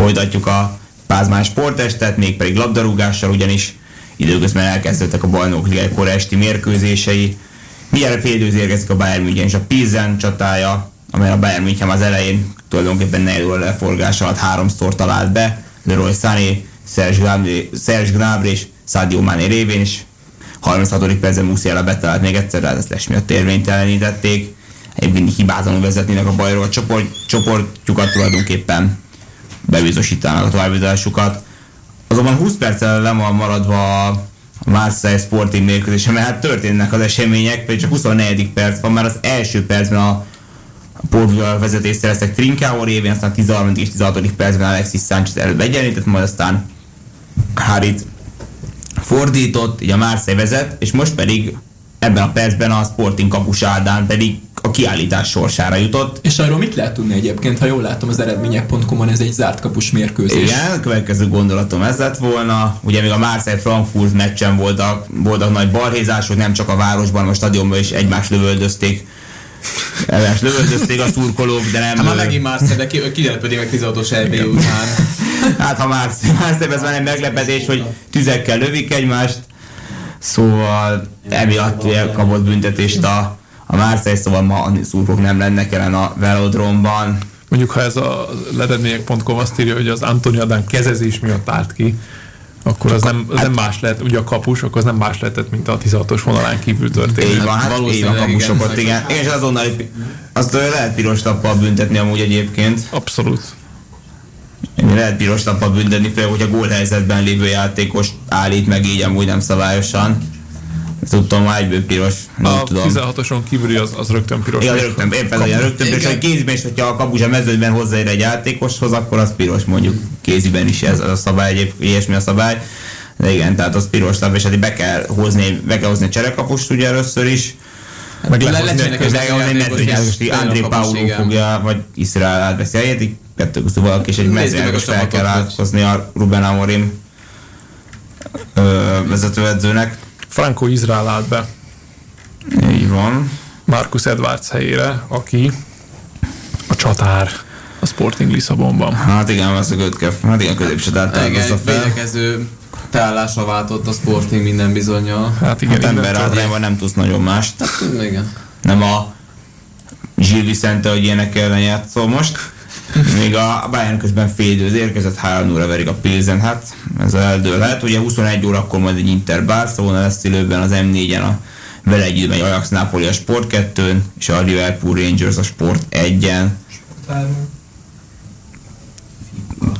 Speaker 5: Folytatjuk a Pázmán sportestet, mégpedig labdarúgással, ugyanis időközben elkezdődtek a bajnok ligai kora esti mérkőzései. Milyen fél időt érkezik a Bayern München és a Pilsen csatája, amely a Bayern München az elején tulajdonképpen 4 óra leforgás alatt háromszor talált be, Leroy Sané, Serge Gnabry és Sadio Mane révén is. 36. percben Musiala betalált még egyszer, de ezt les miatt térvénytelenítették. Egyébként hibátlanul vezetnének a bajról a csoport, csoportjukat tulajdonképpen bebizosítanak a továbbjutásukat. Azonban 20 perccel le van maradva a Marseille Sporting mérkőzése, mert hát történnek az események, pedig csak 24. perc van, már az első percben a Portugal vezetést szereztek Trincao révén, aztán 13. és 16. percben Alexis Sánchez előbb egyenlített, majd aztán Harit fordított, így a Marseille vezet, és most pedig ebben a percben a Sporting kapus Ádám pedig a kiállítás sorsára jutott.
Speaker 1: És arról mit lehet tudni egyébként, ha jól látom az eredmények.com-on, ez egy zárt kapus mérkőzés.
Speaker 5: Igen, a következő gondolatom ez lett volna. Ugye még a Marseille-Frankfurt meccsen voltak, voltak nagy balhézások, nem csak a városban, a stadionban is egymást lövöldözték Elves lövöldözték a szurkolók, de nem...
Speaker 2: Hát már megint Marseille, de ki, kilepedik meg 16-os RB után.
Speaker 5: hát ha Marseille ez már egy meglepetés, hogy tüzekkel lövik egymást, szóval emiatt kapott büntetést a, a Marseille, szóval ma a szurkolók nem lennek jelen a velodromban.
Speaker 4: Mondjuk, ha ez a lededmények.com azt írja, hogy az Antoni Adán kezezés miatt állt ki, akkor az nem, az hát, nem más lehet, ugye a kapus, akkor az nem más lehetett, mint a 16-os vonalán kívül történt.
Speaker 5: Így van, hát így van kapusokat, igen. igen. És azonnal azt lehet piros tappal büntetni amúgy egyébként.
Speaker 4: Abszolút.
Speaker 5: Lehet piros tappal büntetni, főleg, hogy a gólhelyzetben lévő játékos állít meg így amúgy nem szabályosan. Tudtam, már egyből piros.
Speaker 4: Nem a tudom. 16-oson kívüli az, az rögtön piros.
Speaker 5: Igen, rögtön, éppen olyan rögtön piros, hogy kézben is, hogyha a kapus a mezőnyben hozzáér egy játékoshoz, akkor az piros mondjuk. Kéziben is ez a szabály, egyéb, ilyesmi a szabály. De igen, tehát az piros lap, és hát be kell hozni, be kell hozni a cserekapust ugye először is. Meg lehozni egy André Paulu fogja, vagy Israel átveszi a helyét, kettő közül valaki, és egy mezőnyes fel kell áthozni a Ruben Amorim vezetőedzőnek.
Speaker 4: Franco Izrael állt be.
Speaker 5: Így van.
Speaker 4: Marcus Edwards helyére, aki a csatár a Sporting Lisszabonban.
Speaker 5: Hát igen, az a kötke, hát igen, középcsatár
Speaker 2: Igen, egy védekező tállásra váltott a Sporting minden bizonyal.
Speaker 5: Hát igen, hát ember hátrányban nem tudsz nagyon mást.
Speaker 2: Hát, igen.
Speaker 5: Nem a Gilles Vicente, hogy ilyenek ellen játszol most. Még a Bayern közben fél időz érkezett, 3 óra verik a Pilsen, hát ez eldőlhet. Ugye 21 órakor majd egy Inter Barcelona lesz élőben az M4-en a vele együtt megy Ajax Napoli a Sport 2-n, és a Liverpool Rangers a Sport 1-en.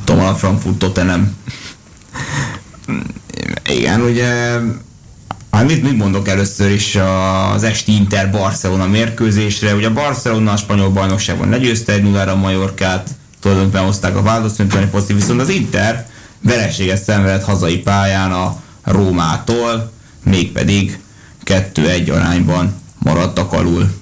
Speaker 5: Tudom, a Frankfurt Tottenham. Igen, ugye Hát mit, mondok először is az esti Inter Barcelona mérkőzésre? Ugye a Barcelona a spanyol bajnokságban legyőzte egy 0 a Majorkát, tulajdonképpen hozták a választói foci, viszont az Inter vereséget szenvedett hazai pályán a Rómától, mégpedig 2-1 arányban maradtak alul.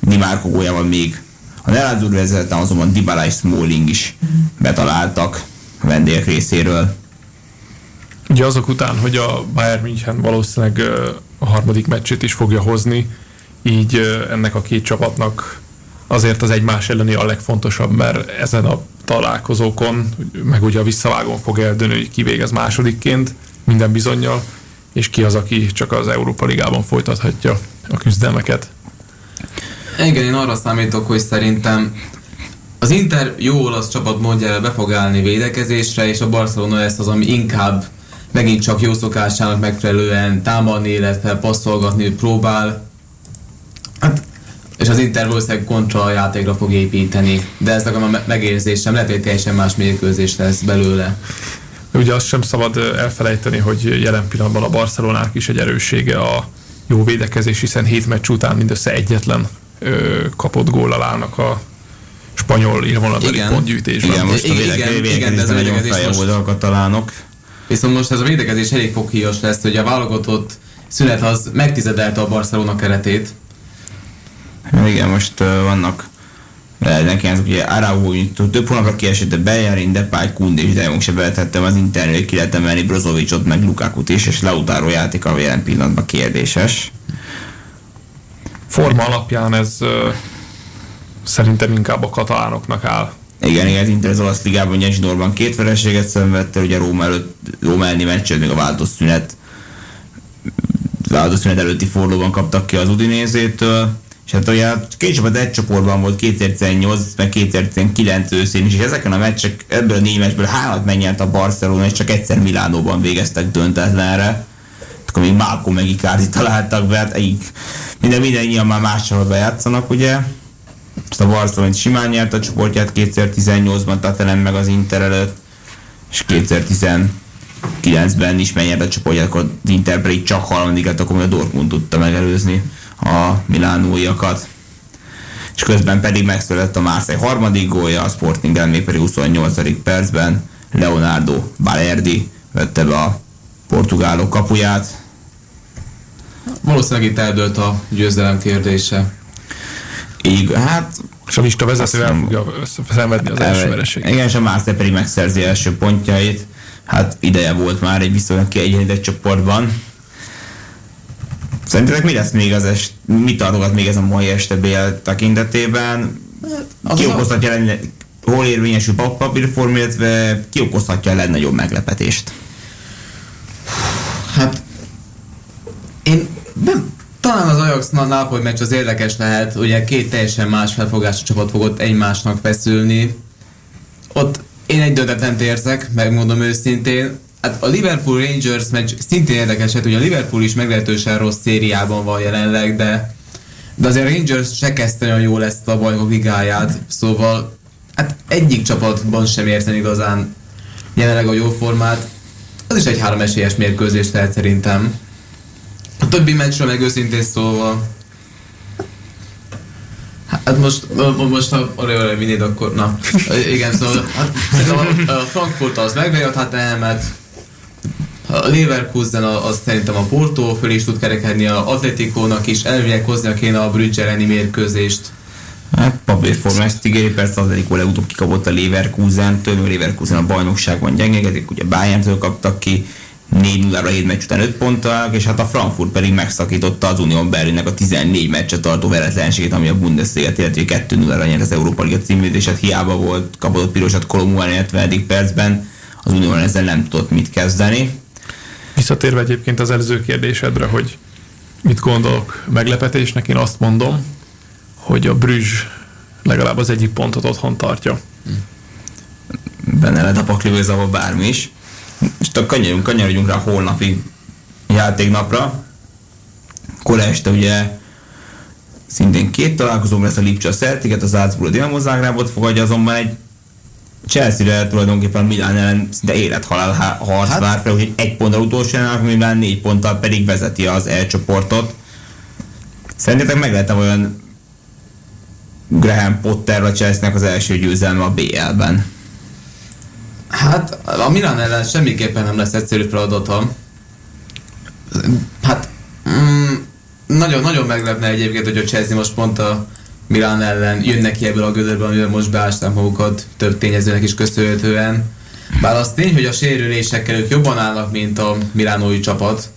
Speaker 5: Di Marco góljával még a Nelázur vezetem, azonban Dybala és Smalling is betaláltak vendégek részéről.
Speaker 4: Ugye azok után, hogy a Bayern München valószínűleg a harmadik meccsét is fogja hozni, így ennek a két csapatnak azért az egymás elleni a legfontosabb, mert ezen a találkozókon, meg ugye a visszavágón fog eldönni, hogy ki végez másodikként, minden bizonyal, és ki az, aki csak az Európa Ligában folytathatja a küzdelmeket.
Speaker 2: Igen, én arra számítok, hogy szerintem az Inter jó olasz csapat mondja be fog állni védekezésre, és a Barcelona lesz az, ami inkább megint csak jó szokásának megfelelően támadni, illetve passzolgatni próbál. Hát, és az Inter valószínűleg kontra játékra fog építeni, de ez nekem a megérzésem, lehet, hogy teljesen más mérkőzés lesz belőle.
Speaker 4: Ugye azt sem szabad elfelejteni, hogy jelen pillanatban a Barcelonák is egy erőssége a jó védekezés, hiszen hét meccs után mindössze egyetlen ö, kapott góllal állnak a spanyol élvonalbeli pontgyűjtésben.
Speaker 5: Igen, most a védekezésben nagyon feljavultak a talánok.
Speaker 2: Viszont most ez a védekezés elég foghíjas lesz, hogy a válogatott szünet az megtizedelte a Barcelona keretét.
Speaker 5: Igen, most uh, vannak neki azok, ugye Araujo több hónapra kiesett, de Bellerin, Depay, Kunde és De Jong se beletettem az internet, ki lehet emelni Brozovicsot, meg Lukákut is, és Lautaro játék a jelen pillanatban kérdéses.
Speaker 4: Forma alapján ez uh, szerintem inkább a katalánoknak áll.
Speaker 5: Igen, igen, Inter az olasz ligában Nyesidorban két vereséget szenvedte, ugye Róma előtt, Róma elleni meccset, még a változó szünet változó szünet előtti fordulóban kaptak ki az Udinézétől, és hát ugye két csapat egy csoportban volt 2018, meg 2019 őszén is, és ezeken a meccsek, ebből a négy meccsből hármat megnyert a Barcelona, és csak egyszer Milánóban végeztek döntetlenre. Akkor még Malcolm meg Icardi találtak be, hát így minden, minden már más csapatban játszanak, ugye Ezt a Barcelona simán nyert a csoportját 2018-ban Tatelem meg az Inter előtt, és 2019-ben is megnyert a csoportját, akkor az Inter pedig csak harmadik lett, akkor a Dortmund tudta megelőzni a milánóiakat. És közben pedig megszületett a Marseille harmadik gólja, a Sporting ellen pedig 28. percben Leonardo Balerdi vette be a portugálok kapuját.
Speaker 2: Valószínűleg itt eldőlt a győzelem kérdése.
Speaker 5: Így, hát
Speaker 4: És a lista vezetővel fogja szenvedni az első vereséget.
Speaker 5: Igen, és a Marseille pedig megszerzi első pontjait. Hát ideje volt már egy viszonylag kiegyenlített csoportban. Szerintetek mi lesz még az est, mi tartogat még ez a mai este BL tekintetében?
Speaker 2: Az
Speaker 5: Ki okozhatja lenne, hol érvényesül pap- papírform, illetve ki okozhatja a legnagyobb meglepetést?
Speaker 2: Hát én nem, talán az Ajax Napoli meccs az érdekes lehet, ugye két teljesen más felfogású csapat fogott egymásnak feszülni. Ott én egy döntetlent érzek, megmondom őszintén. Hát a Liverpool Rangers meccs szintén érdekes, hát ugye a Liverpool is meglehetősen rossz szériában van jelenleg, de de azért a Rangers se kezdte olyan jól ezt a bajnokok ligáját, szóval hát egyik csapatban sem érzem igazán jelenleg a jó formát. Az is egy három esélyes mérkőzés lehet szerintem. A többi meccsről meg őszintén szólva Hát most, mo- most ha arra vinnéd, akkor na. Igen, szóval hát, a, Frankfurt az megveri a Tottenhamet, a Leverkusen az szerintem a Porto föl is tud kerekedni, a Atletikónak is elvileg hoznia kéne a Brügge elleni mérkőzést.
Speaker 5: Hát papírforma ezt ígéri, persze az egyik legutóbb kikapott a Leverkusen, tőlük a Leverkusen a bajnokságban gyengegedik, ugye Bayerntől kaptak ki, 4 0 ra 7 meccs után 5 ponttal, és hát a Frankfurt pedig megszakította az Unión Berlinnek a 14 meccset tartó veretlenségét, ami a Bundesliga-t illetve 2 0 ra nyert az Európa Liga címét, és hát hiába volt kapott pirosat Kolomó ellen 70. percben, az Unión ezzel nem tudott mit kezdeni.
Speaker 4: Visszatérve egyébként az előző kérdésedre, hogy mit gondolok meglepetésnek, én azt mondom, hogy a Brüzs legalább az egyik pontot otthon tartja.
Speaker 5: benne lehet a pakliba zavó bármi is. És akkor kanyarodjunk, kanyarodjunk rá a holnapi játéknapra. Kora este ugye szintén két találkozó lesz a Lipcsa Celticet, az Salzburg a Dinamo Zágrábot fogadja, azonban egy Chelsea-re tulajdonképpen Milán ellen szinte élethalál harc hát, vár fel, úgyhogy egy ponttal utolsó a Milán négy ponttal pedig vezeti az E csoportot. Szerintetek meg lehetne olyan Graham Potter a Chelsea-nek az első győzelme a BL-ben?
Speaker 2: Hát a Milan ellen semmiképpen nem lesz egyszerű feladata. Hát mm, nagyon, meglepne egyébként, hogy a Chelsea most pont a Milan ellen jönnek ki ebből a gödörből, amivel most beásták magukat több tényezőnek is köszönhetően. Bár az tény, hogy a sérülésekkel ők jobban állnak, mint a milánói csapat.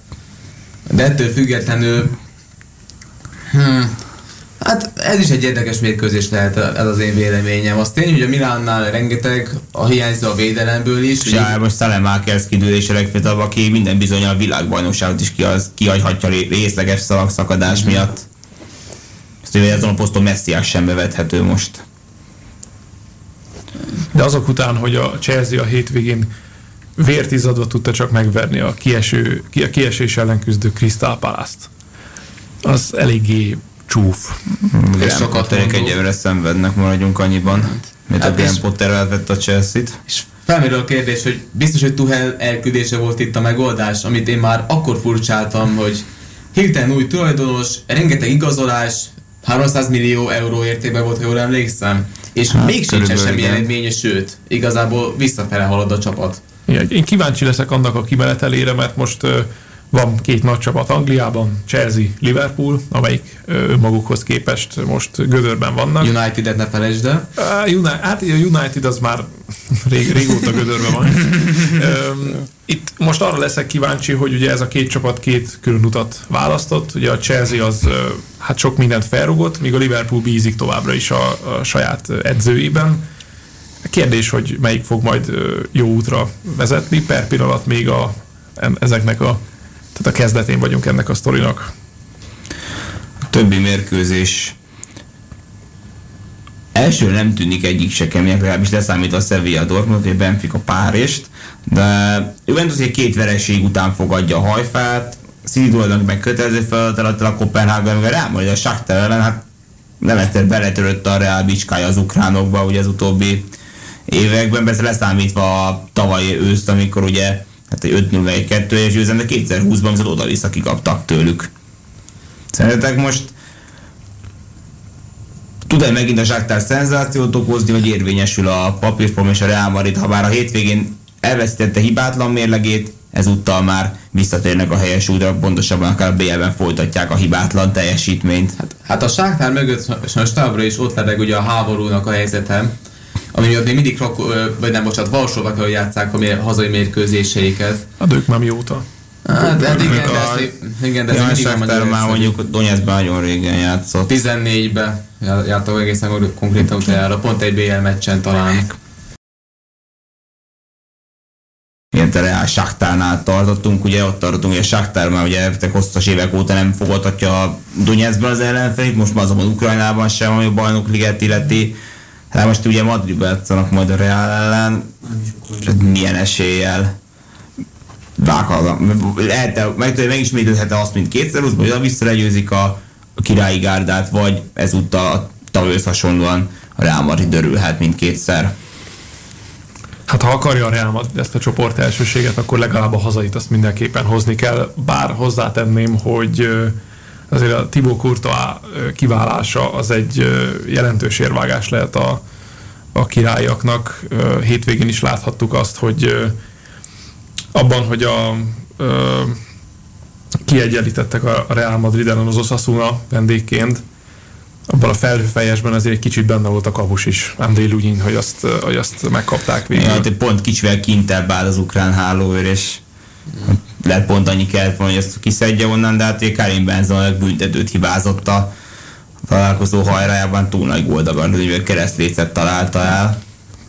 Speaker 2: De ettől függetlenül hmm, Hát ez is egy érdekes mérkőzés lehet, ez az én véleményem. Az tény, hogy a Milánnál rengeteg a hiányzó a védelemből is.
Speaker 5: És já, most Szalemákers kidőlés a legfiatalabb, aki minden bizony a világbajnokságot is kiaz, kihagyhatja ré- részleges szalagszakadás mm-hmm. miatt. Ezt ugye azon a poszton messziás sem bevethető most.
Speaker 4: De azok után, hogy a Chelsea a hétvégén vért izzadva tudta csak megverni a, kieső, ki- a kiesés ellen küzdő Crystal Palace-t, az eléggé csúf.
Speaker 2: És
Speaker 5: És
Speaker 2: sokat
Speaker 5: Potterek egyelőre szenvednek, maradjunk annyiban. Mint
Speaker 2: Hát
Speaker 5: a Graham Potter elvett a Chelsea-t.
Speaker 2: És felmerül a kérdés, hogy biztos, hogy Tuhel elküldése volt itt a megoldás, amit én már akkor furcsáltam, hogy hirtelen új tulajdonos, rengeteg igazolás, 300 millió euró értékben volt, ha jól emlékszem, és
Speaker 5: Hát,
Speaker 2: még sincsen semmi eredménye, sőt, igazából visszafele halad a csapat.
Speaker 4: Igen, Én kíváncsi leszek annak a kimenetelére, mert most van két nagy csapat Angliában, Chelsea, Liverpool, amelyik önmagukhoz képest most gödörben vannak.
Speaker 2: United-et ne felejtsd el.
Speaker 4: United, hát a United az már rég, régóta gödörben van. Itt most arra leszek kíváncsi, hogy ugye ez a két csapat két külön utat választott. Ugye a Chelsea az hát sok mindent felrugott, míg a Liverpool bízik továbbra is a, a saját edzőjében. Kérdés, hogy melyik fog majd jó útra vezetni. Per pillanat még a, ezeknek a, tehát a kezdetén vagyunk ennek a sztorinak.
Speaker 5: A többi mérkőzés első nem tűnik egyik se kemények, legalábbis leszámítva a Sevilla Dortmund, vagy a Benfica Párist, de Juventus egy két vereség után fogadja a hajfát, City tulajdonképpen kötelező feladat alatt a Kopenhága, meg Real Madrid a Shakhtar ellen, hát nem egyszer beletörött a Real bicskája az ukránokba, ugye az utóbbi években, persze leszámítva a tavalyi őszt, amikor ugye hát egy 5 0 1 2 és győzelem, de 2020-ban viszont oda-vissza kikaptak tőlük. Szerintetek most tud-e megint a Zsáktár szenzációt okozni, hogy érvényesül a papírform és a Real Madrid, ha bár a hétvégén elvesztette hibátlan mérlegét, ezúttal már visszatérnek a helyes útra, pontosabban akár a BL-ben folytatják a hibátlan teljesítményt.
Speaker 2: Hát, hát a Sáktár mögött sajnos továbbra is ott lebeg ugye a háborúnak a helyzete, ami miatt még mindig Krakó, vagy nem, bocsánat, hogy játszák a hazai mérkőzéseiket.
Speaker 4: Hát ők már mióta?
Speaker 2: Hát, hát igen, de ezt, igen, de
Speaker 5: Ja, a
Speaker 2: mindig nem
Speaker 5: már mondjuk Donetskben nagyon régen játszott.
Speaker 2: 14-be jártak egészen konkrétan utoljára, pont egy BL meccsen talán.
Speaker 5: ilyen a Real Saktárnál tartottunk, ugye ott tartottunk, hogy a Saktár már ugye hosszas évek óta nem fogadhatja a Donetskben az ellenfelét, most már azonban Ukrajnában sem, ami a bajnok liget illeti. Hát most ugye Madridban játszanak majd a Real ellen, milyen eséllyel vághatnak. Lehet, meg, megismételhet azt, mint 2020-ban, hogy vissza legyőzik a, a királyi gárdát, vagy ezúttal a tavalyhoz hasonlóan a Real Madrid örülhet mindkétszer.
Speaker 4: Hát ha akarja a Real Madrid ezt a csoport elsőséget, akkor legalább a hazait azt mindenképpen hozni kell. Bár hozzátenném, hogy azért a Courtois ö, kiválása az egy jelentős érvágás lehet a, a királyaknak. Hétvégén is láthattuk azt, hogy abban, hogy a kiegyenlítettek a Real Madrid ellen az Osasuna vendégként, abban a felhőfejesben azért egy kicsit benne volt a kapus is, André Lugin, hogy azt, hogy azt megkapták végül.
Speaker 5: Ja, hát pont kicsivel kintebb áll az ukrán hálóőr, és lehet pont annyi kellett volna, hogy ezt kiszedje onnan, de hát Karim Benzon büntetőt hibázott a találkozó hajrájában, túl nagy goldagan, hogy keresztlécet találta el.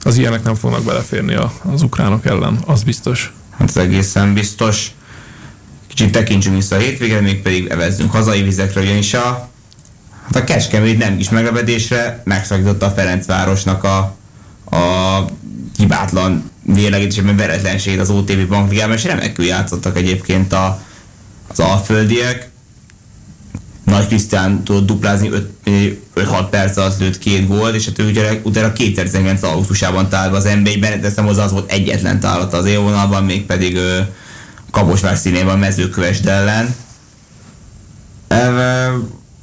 Speaker 4: Az ilyenek nem fognak beleférni az ukránok ellen, az biztos.
Speaker 5: Hát ez egészen biztos. Kicsit tekintsünk vissza a hétvégre, még pedig evezzünk hazai vizekre, ugyanis a, hát a Kecskemét nem kis meglepetésre megszakította a Ferencvárosnak a, a hibátlan vélegítésében veretlenségét az OTV bankligában, és remekül játszottak egyébként a, az alföldiek. Nagy Krisztián tudott duplázni 5-6 perc alatt lőtt két gólt, és hát ő ugye utána 2019 augusztusában talált az NBA-ben, teszem hozzá az volt egyetlen találata az élvonalban, mégpedig ö, Kaposvár színében mezőkövesd ellen.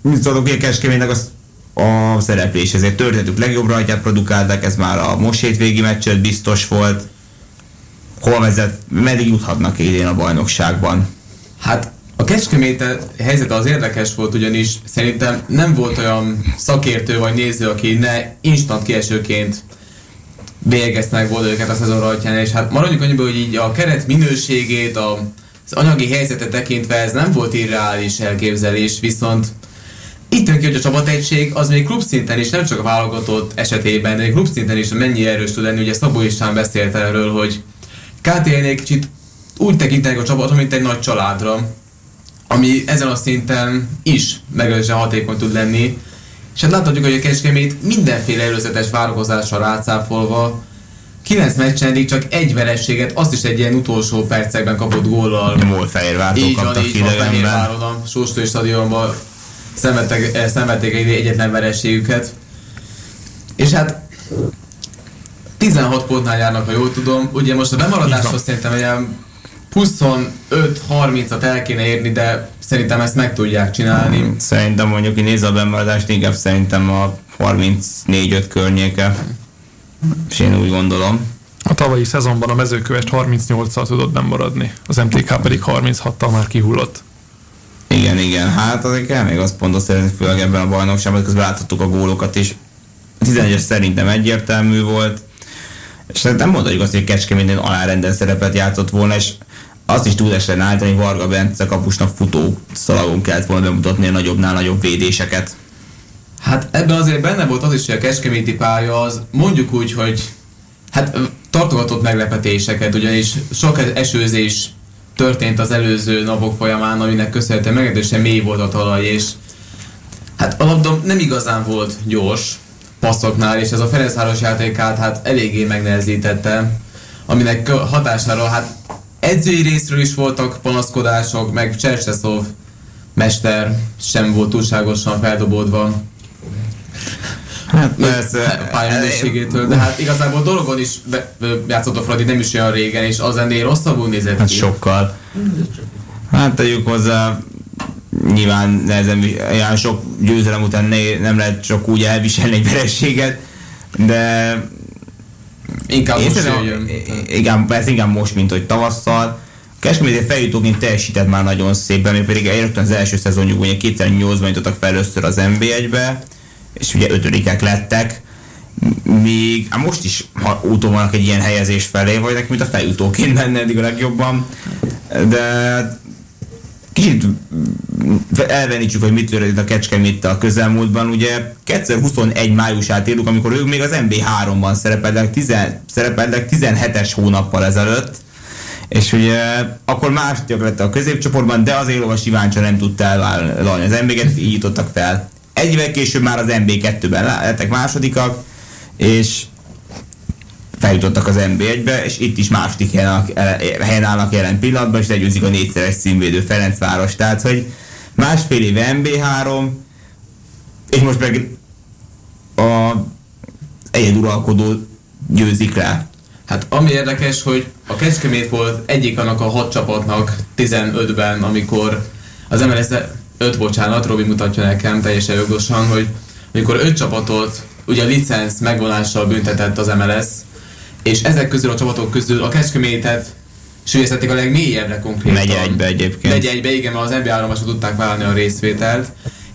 Speaker 5: Mit tudok, hogy a Keskemének az a szereplés, ezért történetük legjobb rajtját produkálták, ez már a most hétvégi meccset biztos volt. Hol vezet, meddig juthatnak idén a bajnokságban?
Speaker 2: Hát a Kecskemét helyzete az érdekes volt, ugyanis szerintem nem volt olyan szakértő vagy néző, aki ne instant kiesőként bélyegeznek volna őket a szezon rajtján, és hát maradjunk annyiból, hogy így a keret minőségét, a, az anyagi helyzetet tekintve ez nem volt irreális elképzelés, viszont ki, hogy a csapategység az még klubszinten is, nem csak a válogatott esetében, de még klubszinten is mennyi erős tud lenni. Ugye Szabó István beszélt erről, hogy KTL-nél kicsit úgy tekintenek a csapatot, mint egy nagy családra, ami ezen a szinten is meglehetősen hatékony tud lenni. És hát láthatjuk, hogy a Kecskemét mindenféle előzetes várakozással rácáfolva 9 meccsen eddig csak egy verességet, azt is egy ilyen utolsó percekben kapott góllal.
Speaker 5: Molfehérvártól
Speaker 2: Így van,
Speaker 5: kaptak
Speaker 2: így van,
Speaker 5: idegenben.
Speaker 2: Fehérváron a Sóstői stadionban szenvedtek, eh, szenvedték egy egyetlen verességüket. És hát 16 pontnál járnak, ha jól tudom. Ugye most a bemaradáshoz szerintem olyan 25-30-at el kéne érni, de szerintem ezt meg tudják csinálni.
Speaker 5: Szerintem mondjuk, hogy nézze a bemaradást, inkább szerintem a 34-5 környéke. És én úgy gondolom.
Speaker 4: A tavalyi szezonban a mezőkövest 38-szal tudott bemaradni, az MTK pedig 36-tal már kihullott.
Speaker 5: Igen, igen. Hát azért kell még azt pontot szerezni, főleg ebben a bajnokságban, közben láthattuk a gólokat is. A 11-es szerintem egyértelmű volt. És hát nem mondhatjuk azt, hogy Kecskeméten alárendelt szerepet játszott volna, és azt is túl esetlen állítani, hogy Varga Bence kapusnak futó szalagon kellett volna bemutatni a nagyobbnál nagyobb védéseket.
Speaker 2: Hát ebben azért benne volt az is, hogy a Kecskeméti pálya az mondjuk úgy, hogy hát tartogatott meglepetéseket, ugyanis sok esőzés történt az előző napok folyamán, aminek köszönhetően meglehetősen mély volt a talaj, és hát a labda nem igazán volt gyors passzoknál, és ez a Ferencváros játékát hát eléggé megnehezítette, aminek hatására hát edzői részről is voltak panaszkodások, meg Csercseszov mester sem volt túlságosan feldobódva
Speaker 5: Hát
Speaker 2: a
Speaker 5: persze.
Speaker 2: pályaminőségétől, de hát igazából dologon is játszott a Fradi nem is olyan régen, és az ennél rosszabbul nézett
Speaker 5: Hát
Speaker 2: ki.
Speaker 5: sokkal. Hát tegyük hozzá, nyilván nehezen, olyan sok győzelem után ne, nem lehet csak úgy elviselni egy verességet, de
Speaker 2: Inkább most jöjjön.
Speaker 5: igen, persze inkább most, mint hogy tavasszal. Keskemét feljutóként teljesített már nagyon szépen, még pedig rögtön az első szezonjuk, ugye 2008-ban jutottak fel először az NB1-be, és ugye ötödikek lettek, még hát most is ha úton vannak egy ilyen helyezés felé, vagy nekik mint a feljutóként lenne eddig a legjobban, de kicsit elvenítsük, hogy mit történt a Kecskemét a közelmúltban. Ugye 2021 májusát írjuk, amikor ők még az MB3-ban szerepeltek, 10, szerepeltek 17-es hónappal ezelőtt, és ugye akkor másodikak lett a középcsoportban, de az Élovas Iváncsa nem tudta elvállalni az MB-get, így jutottak fel. Egy évvel később már az MB2-ben lettek másodikak, és feljutottak az NB1-be, és itt is második helyen állnak, helyen állnak jelen pillanatban, és legyőzik a négyszeres címvédő Ferencváros. Tehát, hogy másfél éve MB3, és most meg a egyeduralkodó győzik rá.
Speaker 2: Hát ami érdekes, hogy a Kecskemét volt egyik annak a hat csapatnak 15-ben, amikor az MLS 5, bocsánat, Robi mutatja nekem teljesen jogosan, hogy amikor öt csapatot ugye a licenc megvonással büntetett az MLS, és ezek közül a csapatok közül a Kecskemétet sülyeztették a legmélyebbre konkrétan.
Speaker 5: Megy egybe egyébként.
Speaker 2: Megy egybe, igen, mert az NBA 3 tudták vállalni a részvételt.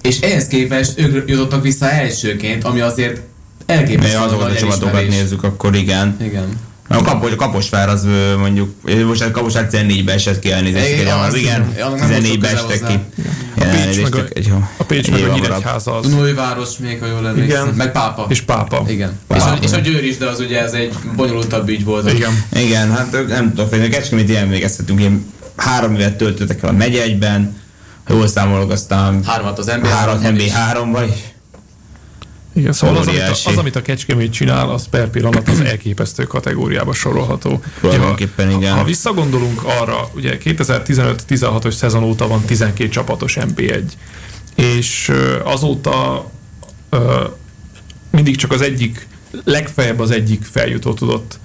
Speaker 2: És ehhez képest ők jutottak vissza elsőként, ami azért elképesztő
Speaker 5: azokat a csapatokat nézzük, akkor igen.
Speaker 2: Igen.
Speaker 5: A, kapos, a Kaposvár az mondjuk, most a Kaposvár 14-be esett ki elnézést,
Speaker 2: Igen,
Speaker 5: igen, az, igen,
Speaker 2: tudom. Annak nem volt
Speaker 5: 14-be
Speaker 2: sok köze
Speaker 5: estek ki.
Speaker 4: A Pécs meg a,
Speaker 5: egy,
Speaker 4: a Pécs meg a. Nyíregyháza az.
Speaker 2: Dunóiváros még, ha jól emlékszem.
Speaker 4: Igen.
Speaker 2: Meg Pápa.
Speaker 4: És Pápa.
Speaker 2: Igen.
Speaker 5: Pápa.
Speaker 2: És, a, és a Győr is, de az ugye ez egy bonyolultabb ügy volt.
Speaker 4: Igen.
Speaker 5: Igen, hát ők nem tudok. A Kecskeméti emlékeztetünk, én három évet töltöttek el a megye egyben, jól számolok, aztán
Speaker 2: Hármat az NBA
Speaker 5: három
Speaker 2: háromban is.
Speaker 5: MB3-ban is.
Speaker 4: Igen, szóval az amit, a, az, amit a Kecskemét csinál, az per pillanat az elképesztő kategóriába sorolható.
Speaker 5: Tulajdonképpen igen.
Speaker 4: Ha, ha visszagondolunk arra, ugye 2015-16-os szezon óta van 12 csapatos MP1, és azóta ö, mindig csak az egyik, legfeljebb az egyik feljutó tudott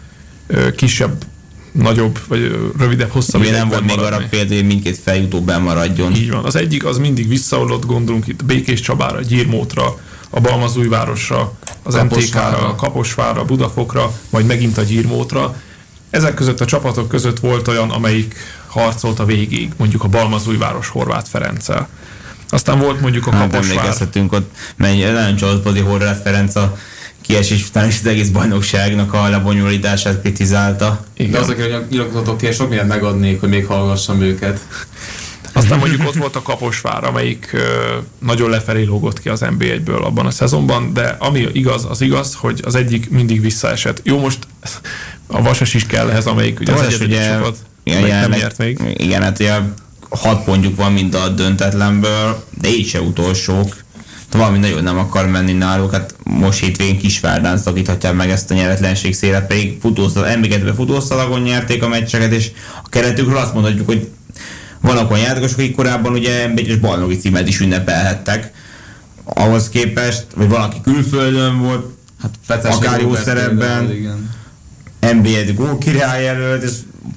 Speaker 4: ö, kisebb, nagyobb, vagy rövidebb, hosszabb
Speaker 5: Ugye nem volt még arra példa, hogy mindkét feljutó maradjon.
Speaker 4: Így van. Az egyik az mindig visszaolott, gondolunk itt Békés Csabára, Gyírmótra, a Balmazújvárosra, az. MTK-ra, Kaposvárra, Budafokra, majd megint a Gyírmótra. Ezek között a csapatok között volt olyan, amelyik harcolt a végig, mondjuk a Balmazújváros Horváth Ferenccel. Aztán volt mondjuk a
Speaker 5: Hát
Speaker 4: Kaposvár.
Speaker 5: emlékezhetünk ott, mert nagyon csalódott Horváth Ferenc a kiesés után is az egész bajnokságnak a lebonyolítását kritizálta.
Speaker 2: De
Speaker 4: Igen.
Speaker 2: azok, hogy nyilatkozatok én sok mindent megadnék, hogy még hallgassam őket.
Speaker 4: Aztán mondjuk ott volt a Kaposvár, amelyik nagyon lefelé lógott ki az NB1-ből abban a szezonban, de ami igaz, az igaz, hogy az egyik mindig visszaesett. Jó, most a Vasas is kell ehhez, amelyik ugye az
Speaker 5: Vasas
Speaker 4: egyedüli csapat,
Speaker 5: igen,
Speaker 4: nem
Speaker 5: jelenleg-
Speaker 4: nyert még.
Speaker 5: Igen, hát ugye hat pontjuk van mind a döntetlenből, de így se utolsók. Valami nagyon nem akar menni náluk, hát most hétvégén Kisvárdán szakíthatják meg ezt a nyeretlenség szélet, pedig futószal, emlékezve futószalagon nyerték a meccseket, és a keretükről azt mondhatjuk, hogy vannak olyan játékosok, akik korábban ugye egyes bajnoki címet is ünnepelhettek. Ahhoz képest, vagy valaki külföldön volt,
Speaker 2: Hát Feces
Speaker 5: Akár jó szerepben.
Speaker 2: Igen.
Speaker 5: NBA-t gól király előtt, és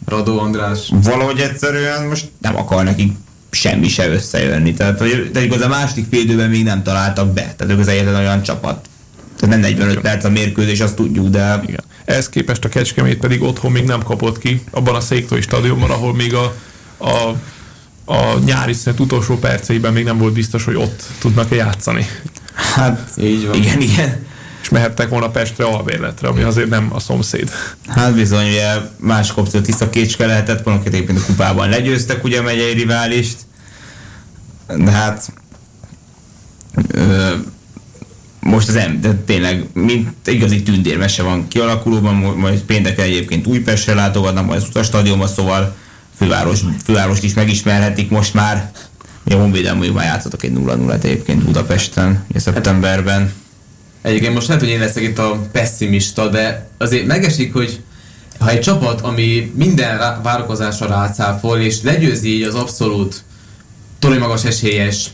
Speaker 2: Radó András.
Speaker 5: valahogy egyszerűen most nem akar nekik semmi se összejönni. Tehát, hogy, de igaz a második fél időben még nem találtak be. Tehát ők az egyetlen olyan csapat. Tehát nem 45 perc a mérkőzés, azt tudjuk, de
Speaker 4: Igen. Ehhez képest a Kecskemét pedig otthon még nem kapott ki, abban a Széktói stadionban, ahol még a, a, a nyári szünet utolsó perceiben még nem volt biztos, hogy ott tudnak-e játszani.
Speaker 5: hát
Speaker 2: Így van.
Speaker 5: igen, igen.
Speaker 4: És mehettek volna Pestre albérletre, ami azért nem a szomszéd.
Speaker 5: Hát bizony, ugye másik opció tiszta kécske lehetett volna, éppen a kupában legyőztek ugye a megyei riválist. De hát ö, most az em, de tényleg mint igazi tündérmese van kialakulóban, majd pénteken egyébként Újpestre látogatnak, majd az utastadionba, szóval főváros, fővárost is megismerhetik most már. Ugye a Honvédelem mondjuk már játszottak egy 0-0-et egyébként Budapesten, ugye szeptemberben.
Speaker 2: Egyébként most lehet, hogy én leszek itt a pessimista, de azért megesik, hogy ha egy csapat, ami minden rá, várakozásra rácáfol, és legyőzi így az abszolút torony magas esélyes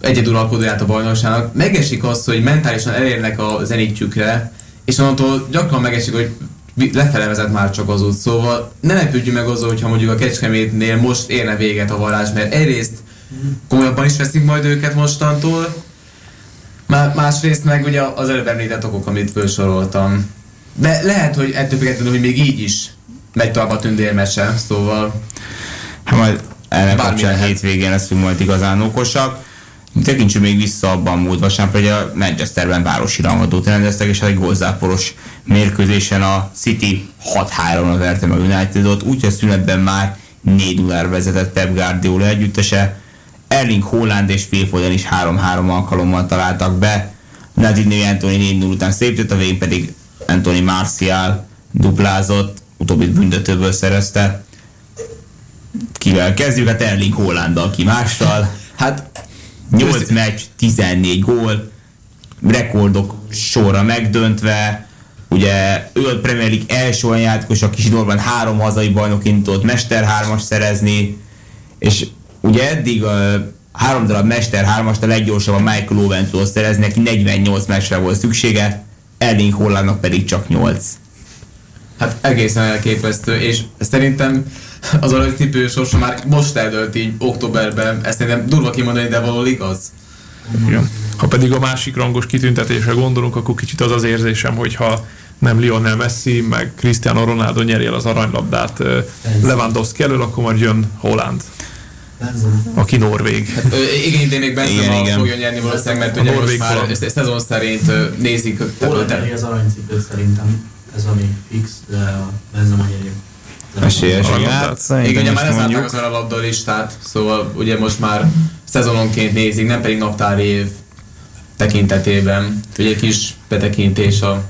Speaker 2: egyeduralkodóját a bajnokságnak, megesik az, hogy mentálisan elérnek a zenítjükre, és onnantól gyakran megesik, hogy lefele vezet már csak az út. Szóval ne lepődjünk meg azzal, hogyha mondjuk a Kecskemétnél most érne véget a varázs, mert egyrészt komolyabban is veszik majd őket mostantól, másrészt meg ugye az előbb említett okok, amit felsoroltam. De lehet, hogy ettől függetlenül, hogy még így is megy tovább a tündérmese, szóval...
Speaker 5: Hát majd ennek kapcsán hétvégén leszünk majd igazán okosak. Tekintsünk még vissza abban múlt vasárnap, hogy a Manchesterben városi rangadót rendeztek, és egy gólzáporos mérkőzésen a City 6-3-ra verte meg a Unitedot, úgyhogy szünetben már 4 0 vezetett Pep Guardiola együttese. Erling Holland és Phil is 3-3 alkalommal találtak be. Nadine Anthony 4 után szép jött, a végén pedig Anthony Martial duplázott, utóbbit büntetőből szerezte. Kivel kezdjük? Hát Erling Hollanddal ki mással. Hát 8 meccs, 14 gól, rekordok sorra megdöntve, ugye ő a Premier League első olyan játékos, aki zsinórban három hazai bajnoként tudott Mester 3 szerezni, és ugye eddig a három darab Mester 3 a leggyorsabban Michael Owen tudott szerezni, neki 48 meccsre volt szüksége, Erling Hollandnak pedig csak 8.
Speaker 2: Hát egészen elképesztő, és szerintem az aranycipő sorsa már most eldölt így októberben, ezt szerintem durva kimondani, de való igaz.
Speaker 4: Igen. Ha pedig a másik rangos kitüntetésre gondolunk, akkor kicsit az az érzésem, hogyha nem Lionel Messi, meg Cristiano Ronaldo nyeri el az aranylabdát Lewandowski elől, akkor majd jön Holland. Aki norvég.
Speaker 2: Hát, igen, idén még Benzema igen, igen. fogja nyerni valószínűleg, mert a ugye most már ezt, szezon szerint nézik.
Speaker 6: Holland nyeri az aranycipőt szerintem, ez ami fix, de a Benzema nyeri.
Speaker 5: Esélyes,
Speaker 2: igen. Igen, ugye már lezárták a labda listát, szóval ugye most már szezononként nézik, nem pedig naptári év tekintetében. Ugye egy kis betekintés a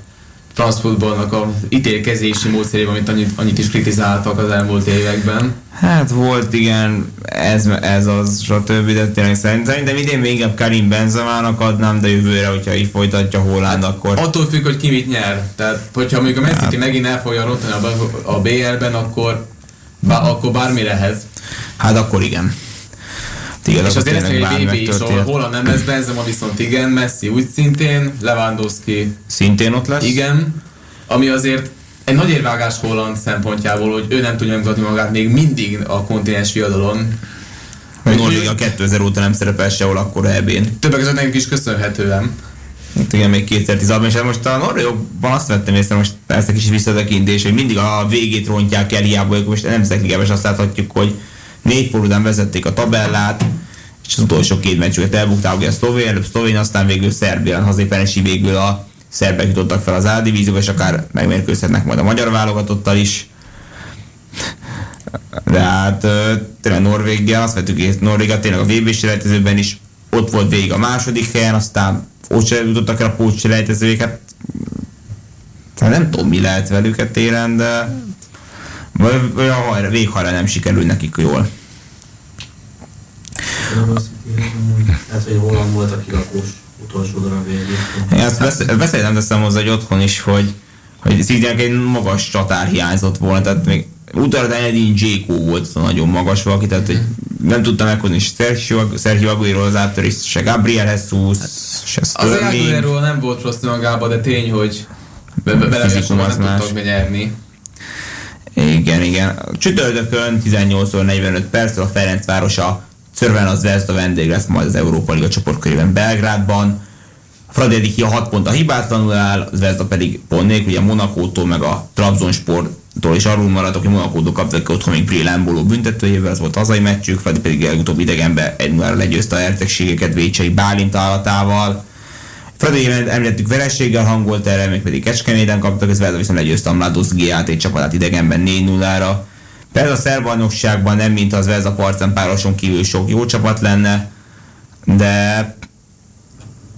Speaker 2: France Footballnak a ítélkezési módszerében, amit annyit, annyit is kritizáltak az elmúlt években.
Speaker 5: Hát volt, igen, ez, ez az, stb. De tényleg szerintem idén még inkább Karim Benzemának adnám, de jövőre, hogyha így folytatja Holland, hát, akkor...
Speaker 2: Attól függ, hogy ki mit nyer. Tehát, hogyha mondjuk a City hát. megint el fogja rontani a, a BL-ben, akkor, bá, akkor bármi lehet.
Speaker 5: Hát akkor igen.
Speaker 2: Igen, és azért lesz egy BB is, ahol Holland nem lesz Benzema, viszont igen, Messi úgy szintén, Lewandowski
Speaker 5: szintén ott lesz.
Speaker 2: Igen, ami azért egy nagy érvágás Holland szempontjából, hogy ő nem tudja megmutatni magát még mindig a kontinens viadalon.
Speaker 5: Hogy Norvégia 2000 óta nem szerepel sehol akkor EB-n.
Speaker 2: Többek között nekünk is köszönhetően.
Speaker 5: Hát igen, még 2010-ban, és most a Norvégokban azt vettem észre, most persze kis visszatekintés, hogy mindig a végét rontják el, hiába most nem is azt láthatjuk, hogy négy fordulán vezették a tabellát, és az utolsó két meccsüket elbukták, ugye a szlovén, előbb szlovén, aztán végül Szerbián hazépen végül a szerbek jutottak fel az A divízióba, és akár megmérkőzhetnek majd a magyar válogatottal is. De hát tényleg Norvégia, azt vettük hogy Norvégia tényleg a vb selejtezőben is ott volt végig a második helyen, aztán ott sem jutottak el a pócs selejtezőjéket. Hát nem tudom, mi lehet velük téren, de vagy a hajra, véghajra nem sikerül nekik jól.
Speaker 6: Hát, hogy Holland volt a kilakós utolsó darab
Speaker 5: Én ezt beszéltem teszem hozzá, hogy otthon is, hogy, hogy szintén egy magas csatár hiányzott volna, tehát még utána Edin Jéko volt nagyon magas valaki, tehát hogy nem tudtam meghozni Sergio, Sergio Aguero az áttörés, se Gabriel Jesus, hát, se
Speaker 2: Sterling. Az Aguero nem volt rossz magában, de tény, hogy be, be, be, nem tudtak nyerni.
Speaker 5: Igen, igen. Csütörtökön 18-45 perc a Ferencváros a Szörven az a vendég lesz majd az Európa Liga csoportkörében Belgrádban. A Fradi eddig ki a 6 pont a hibátlanul áll, az Vezda pedig pont nélkül, ugye Monakótól meg a Trabzonsporttól is arról maradok, hogy Monakótól kaptak otthon még Pré Lemboló büntetőjével, ez volt hazai meccsük, Fradi pedig legutóbb idegenbe egy 0 legyőzte a hercegségeket Vécsei Bálint állatával. Fradi említettük verességgel hangolt erre, még pedig Kecskeméten kaptak, ez viszont legyőzte a Mladosz GAT csapatát idegenben 4-0-ra. Persze a szerbajnokságban nem, mint az Vezda Parcen pároson kívül sok jó csapat lenne, de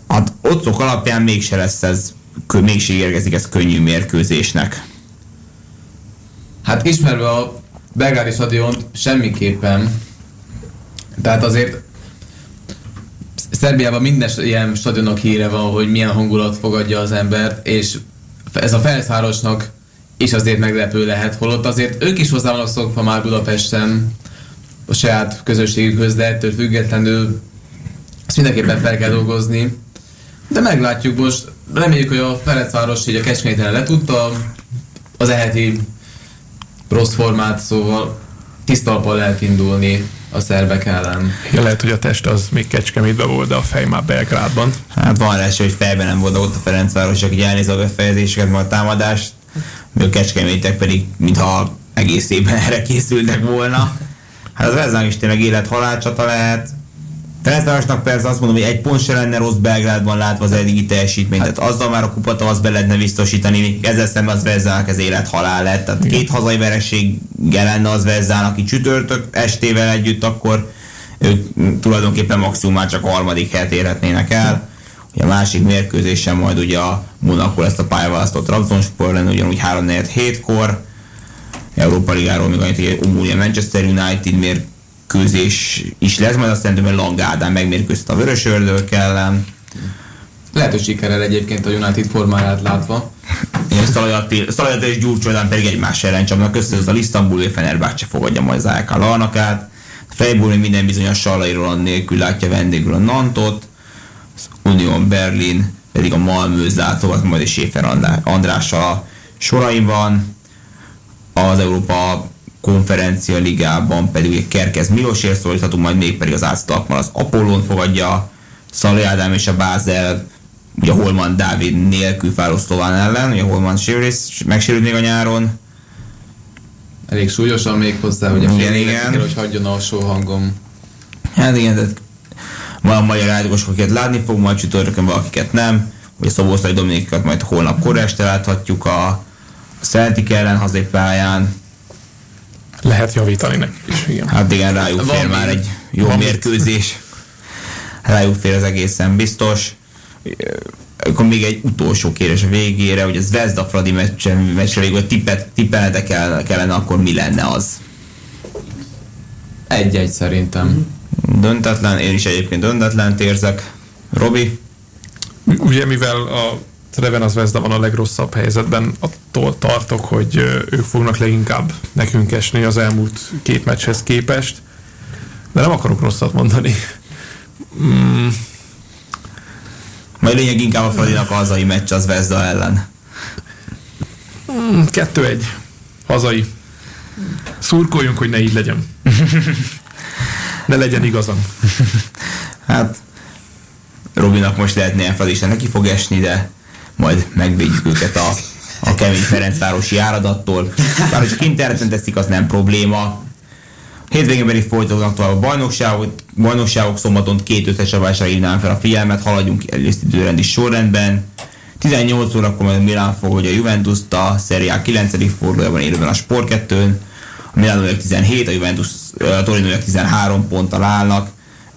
Speaker 5: hát otthok alapján mégse lesz ez, mégse érkezik ez könnyű mérkőzésnek.
Speaker 2: Hát ismerve a belgári stadiont semmiképpen. Tehát azért Szerbiában minden ilyen stadionok híre van, hogy milyen hangulat fogadja az embert, és ez a Ferencvárosnak és azért meglepő lehet, holott azért ők is hozzá vannak szokva már Budapesten a saját közösségükhöz, de ettől függetlenül Azt mindenképpen fel kell dolgozni. De meglátjuk most. Reméljük, hogy a Ferencváros így a Kecskeméten letudta az eheti rossz formát, szóval tisztalpal lehet indulni a szerbek ellen.
Speaker 4: Igen, lehet, hogy a test az még Kecskemétben volt, de a fej már Belgrádban.
Speaker 5: Hát van esély, hogy fejben nem volt ott a Ferencváros, aki elnéz a befejezéseket, majd a támadást, a kecskemétek pedig, mintha egész évben erre készültek volna. Hát az Veznák is tényleg élet-halál csata lehet. Ferencvárosnak persze azt mondom, hogy egy pont se lenne rossz Belgrádban látva az eddigi teljesítményt, hát, tehát azzal már a kupata be lehetne biztosítani, ezzel szemben az Vezzának ez élet-halál lett, tehát két hazai vereség lenne az Vezzán, aki csütörtök estével együtt, akkor ők tulajdonképpen maximum már csak a harmadik helyet érhetnének el. Ugye a másik mérkőzésen majd ugye a Monaco ezt a pályaválasztott Trabzonspor lenne ugyanúgy 3 4 7 Európa Ligáról még annyit, hogy Manchester United mérkőzés is lesz, majd azt szerintem, hogy Lang Ádám megmérkőzte a Vörös Ördög ellen.
Speaker 2: Lehet, hogy sikerrel egyébként a United formáját látva.
Speaker 5: Igen, Szalajat és Gyurcsó pedig egymás ellen csapnak össze, az a Isztambuli Fenerbahce fogadja majd az AEK Larnakát. Fejbúli minden bizonyos Sallai Roland nélkül látja vendégül a Nantot, az Union Berlin pedig a Malmö látogat majd és Schäfer Andrással a soraimban. Az Európa konferencia ligában pedig egy Kerkez Milosért szólíthatunk, majd még pedig az Ásztalakmal az Apollon fogadja, Szalai Ádám és a Bázel ugye Holman Dávid nélkül Fároszlován ellen, ugye a Holman megsérült még a nyáron.
Speaker 2: Elég súlyosan még hozzá, hogy a igen, igen. Kell, hogy hagyjon alsó hangom.
Speaker 5: Hát igen, tehát van magyar áldogosok, akiket látni fog, majd csütörtökön valakiket nem. Ugye Szoboszlai Dominikat majd holnap kora este láthatjuk a Celtic ellen hazai pályán.
Speaker 4: Lehet javítani nekik is, igen.
Speaker 5: Hát igen, rájuk fér már egy jó van mérkőzés. Rájuk fér az egészen biztos akkor még egy utolsó kérés a végére, hogy az Zvezda Fradi meccse, meccse végül tippet, tippelnetek kell, kellene, akkor mi lenne az?
Speaker 2: Egy-egy szerintem.
Speaker 5: Döntetlen, én is egyébként döntetlen érzek. Robi?
Speaker 4: Ugye mivel a Treven az Vezda van a legrosszabb helyzetben, attól tartok, hogy ők fognak leginkább nekünk esni az elmúlt két meccshez képest, de nem akarok rosszat mondani. Mm,
Speaker 5: majd lényeg inkább a Fradinak a hazai meccs az Vezda ellen.
Speaker 4: Hmm, kettő egy. Hazai. Szurkoljunk, hogy ne így legyen. ne legyen igazam.
Speaker 5: hát Robinak most lehetne ilyen is neki fog esni, de majd megvédjük őket a, a kemény Ferencvárosi áradattól. Bár hogyha kint teszik, az nem probléma. Hétvégén pedig folytatódnak tovább a bajnokságok, bajnokságok szombaton két összecsapásra hívnám fel a figyelmet, haladjunk egyrészt időrendi sorrendben. 18 órakor majd Milán fogadja a juventus a Serie A 9. fordulójában élőben a Sport 2 a Milán 17, a Juventus a Torino 13 ponttal állnak,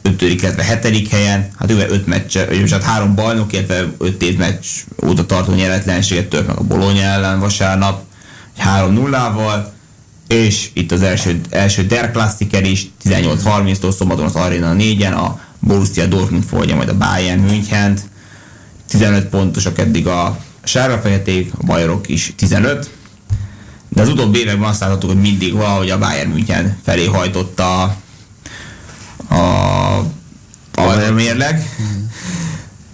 Speaker 5: 5. illetve 7. helyen, hát ő 5 meccs, vagy hát 3 bajnok, illetve 5 év meccs óta tartó nyeretlenséget tört meg a Bologna ellen vasárnap, 3-0-val, és itt az első, első Der Klassiker is, 18-30-tól szombaton az Arena 4-en, a Borussia Dortmund fogadja majd a Bayern München 15 pontosak eddig a sárga-feheték, a bajorok is 15, de az utóbbi években azt láthatjuk, hogy mindig valahogy a Bayern München felé hajtotta a, a, mérleg.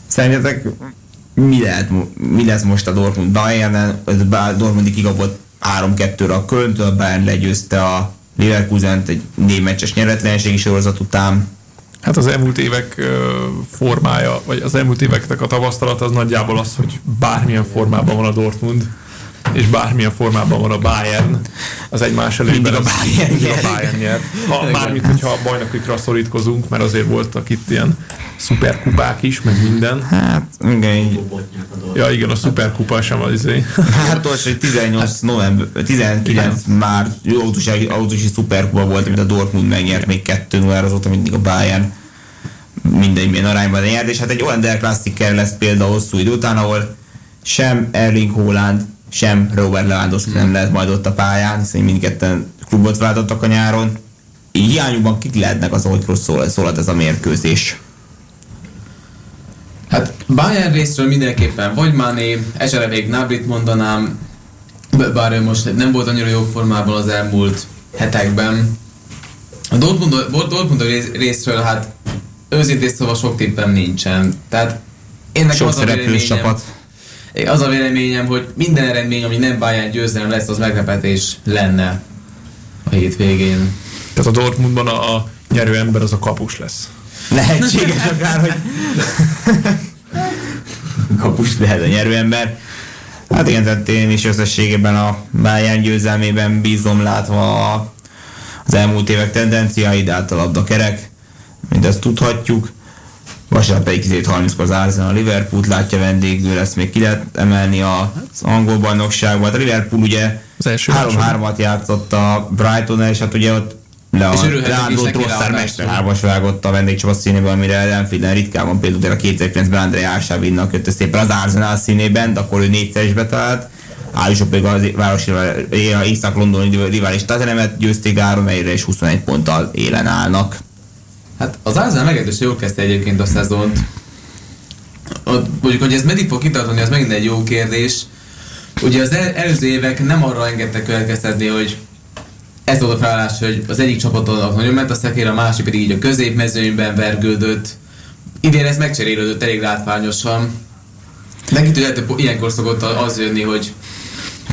Speaker 5: Szerintetek mi, lehet, mi lesz most a Dortmund Bayern-en? A Dortmundi kikapott 3-2-re a Kölntől, a Bayern legyőzte a Leverkusen egy négy meccses nyeretlenségi sorozat után.
Speaker 4: Hát az elmúlt évek formája, vagy az elmúlt éveknek a tapasztalat az nagyjából az, hogy bármilyen formában van a Dortmund, és bármilyen formában van a Bayern, az egymás előben.
Speaker 5: a Bayern
Speaker 4: nyer. A Bayern nyer. Ha, mármint, hogyha a bajnokikra szorítkozunk, mert azért voltak itt ilyen szuperkupák is, meg minden.
Speaker 5: Hát, igen.
Speaker 4: Ja, igen, a szuperkupa sem az izé.
Speaker 5: Hát az, hogy 18 november, 19 már autósi, autósi szuperkupa volt, amit a Dortmund megnyert még 2 0 azóta mindig a Bayern mindegy milyen arányban nyert, és hát egy olyan Der Klassiker lesz például hosszú idő után, ahol sem Erling Haaland, sem Robert Lewandowski nem lehet majd ott a pályán, hiszen mindketten klubot váltottak a nyáron. Hiányukban kik lehetnek az, hogy szól, szólhat ez a mérkőzés?
Speaker 2: Hát Bayern részről mindenképpen vagy Mané, esetleg még Nabrit mondanám, bár ő most nem volt annyira jó formában az elmúlt hetekben. A Dortmund, Dortmund részről hát őszintén szóval sok tippem nincsen. Tehát én nekem
Speaker 5: Sok
Speaker 2: az a véleményem,
Speaker 5: csapat.
Speaker 2: Az a véleményem, hogy minden eredmény, ami nem Bayern győzelem lesz, az meglepetés lenne a hétvégén.
Speaker 4: Tehát a Dortmundban a, a nyerő ember az a kapus lesz.
Speaker 5: Lehetséges akár, hogy kapus lehet a nyerőember. Hát igen, tehát én is összességében a Bayern győzelmében bízom látva a- az elmúlt évek tendenciáid, általában a kerek, mindezt tudhatjuk. Vasárnap pedig 30 az Arsenal a Liverpool látja vendégül, ezt még ki lehet emelni az angol bajnokságban. Hát a Liverpool ugye
Speaker 4: Az első
Speaker 5: 3-3-at játszott a brighton és hát ugye ott le
Speaker 2: És
Speaker 5: a
Speaker 2: örülhetünk is
Speaker 5: Leandro
Speaker 2: neki
Speaker 5: Trossard
Speaker 2: ráadásul.
Speaker 5: mester hármas vágott a vendégcsapat színében, amire ritkán van például a 2009-ben André Ársávinnak jött szépen az Arsenal színében, de akkor ő négyszer is betalált. Állítsuk pedig az városi észak-londoni rivális Tottenhamet győzték 3 1 és 21 ponttal élen állnak.
Speaker 2: Hát az Arsenal meglehetősen jól kezdte egyébként a szezont. Mondjuk, hogy ez meddig fog kitartani, az megint egy jó kérdés. Ugye az el, előző évek nem arra engedtek következtetni, hogy ez volt a felállás, hogy az egyik csapaton nagyon ment a szekér, a másik pedig így a középmezőnyben vergődött. Idén ez megcserélődött elég látványosan. Neki tudjátok, ilyenkor szokott az jönni, hogy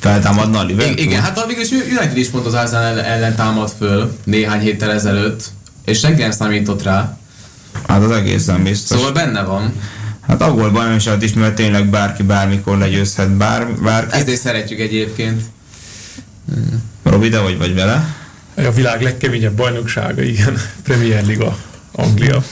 Speaker 5: Feltámadna a Liverpool.
Speaker 2: Igen, hát végül is United is pont az Arsenal ellen támad föl néhány héttel ezelőtt, és senki nem számított rá.
Speaker 5: Hát az egészen biztos.
Speaker 2: Szóval benne van.
Speaker 5: Hát angol bajnokságot is, mert tényleg bárki bármikor legyőzhet bár, bárki.
Speaker 2: Ezért szeretjük egyébként.
Speaker 5: Robi, de vagy vagy vele?
Speaker 4: A világ legkeményebb bajnoksága, igen. Premier Liga, Anglia.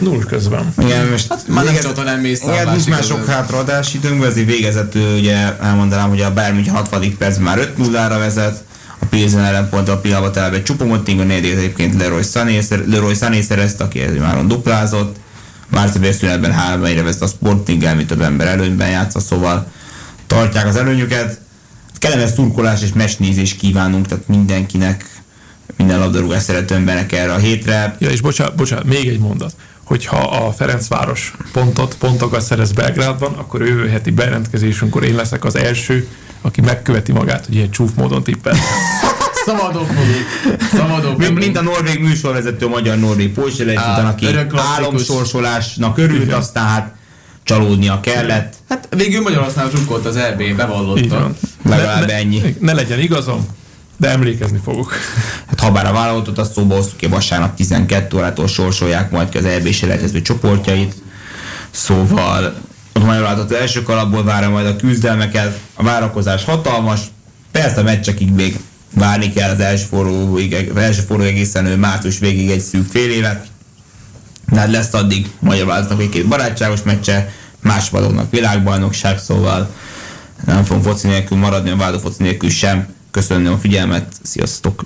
Speaker 4: 5-0 közben.
Speaker 5: Igen, most
Speaker 2: Hát Már nem csata nem mész
Speaker 5: Igen,
Speaker 2: a
Speaker 5: nincs már sok hátraadás időnkben, ezért végezetül ugye elmondanám, hogy a München 60. percben már 5 0 ra vezet, a Pilsen ellen pont a pillanatban talán egy Csupomoting, a negyedik egyébként Leroy Sané, Leroy Sané szerezte, aki ez már duplázott. Március szünetben 3 1 vezet a Sporting, mi több ember előnyben játsza, szóval tartják az előnyüket. Kellemes szurkolás és mesnézés kívánunk, tehát mindenkinek, minden labdarúgás szerető embernek erre a hétre.
Speaker 4: Ja, és bocsánat, bocsánat, még egy mondat. Hogyha a Ferencváros pontot, pontokat szerez Belgrádban, akkor jövő heti bejelentkezésünkkor én leszek az első, aki megköveti magát, hogy ilyen csúf módon tippel.
Speaker 2: Szabadok fogunk. Szabadok
Speaker 5: Mint,
Speaker 2: fogunk.
Speaker 5: mint a norvég műsorvezető, a magyar norvég után, aki álomsorsolásnak örült, aztán hát csalódnia kellett.
Speaker 2: Hát végül Magyarországon drukkolt az EB,
Speaker 4: Így
Speaker 2: bevallotta.
Speaker 5: Legalább
Speaker 4: ne,
Speaker 5: ennyi.
Speaker 4: Ne, ne legyen igazam, de emlékezni fogok.
Speaker 5: Hát ha bár a vállalatot azt szóba hoztuk ki vasárnap 12 órától sorsolják majd ki az EB selejtező csoportjait. Szóval majd az első kalapból várja majd a küzdelmeket. A várakozás hatalmas. Persze a meccsekig még várni kell az első forró, az első forró egészen ő március végig egy szűk fél évet. De hát lesz addig magyar vállalatnak egy-két barátságos meccse, más vadoknak világbajnokság, szóval nem fogunk foci nélkül maradni, a váltó foci nélkül sem. Köszönöm a figyelmet, sziasztok!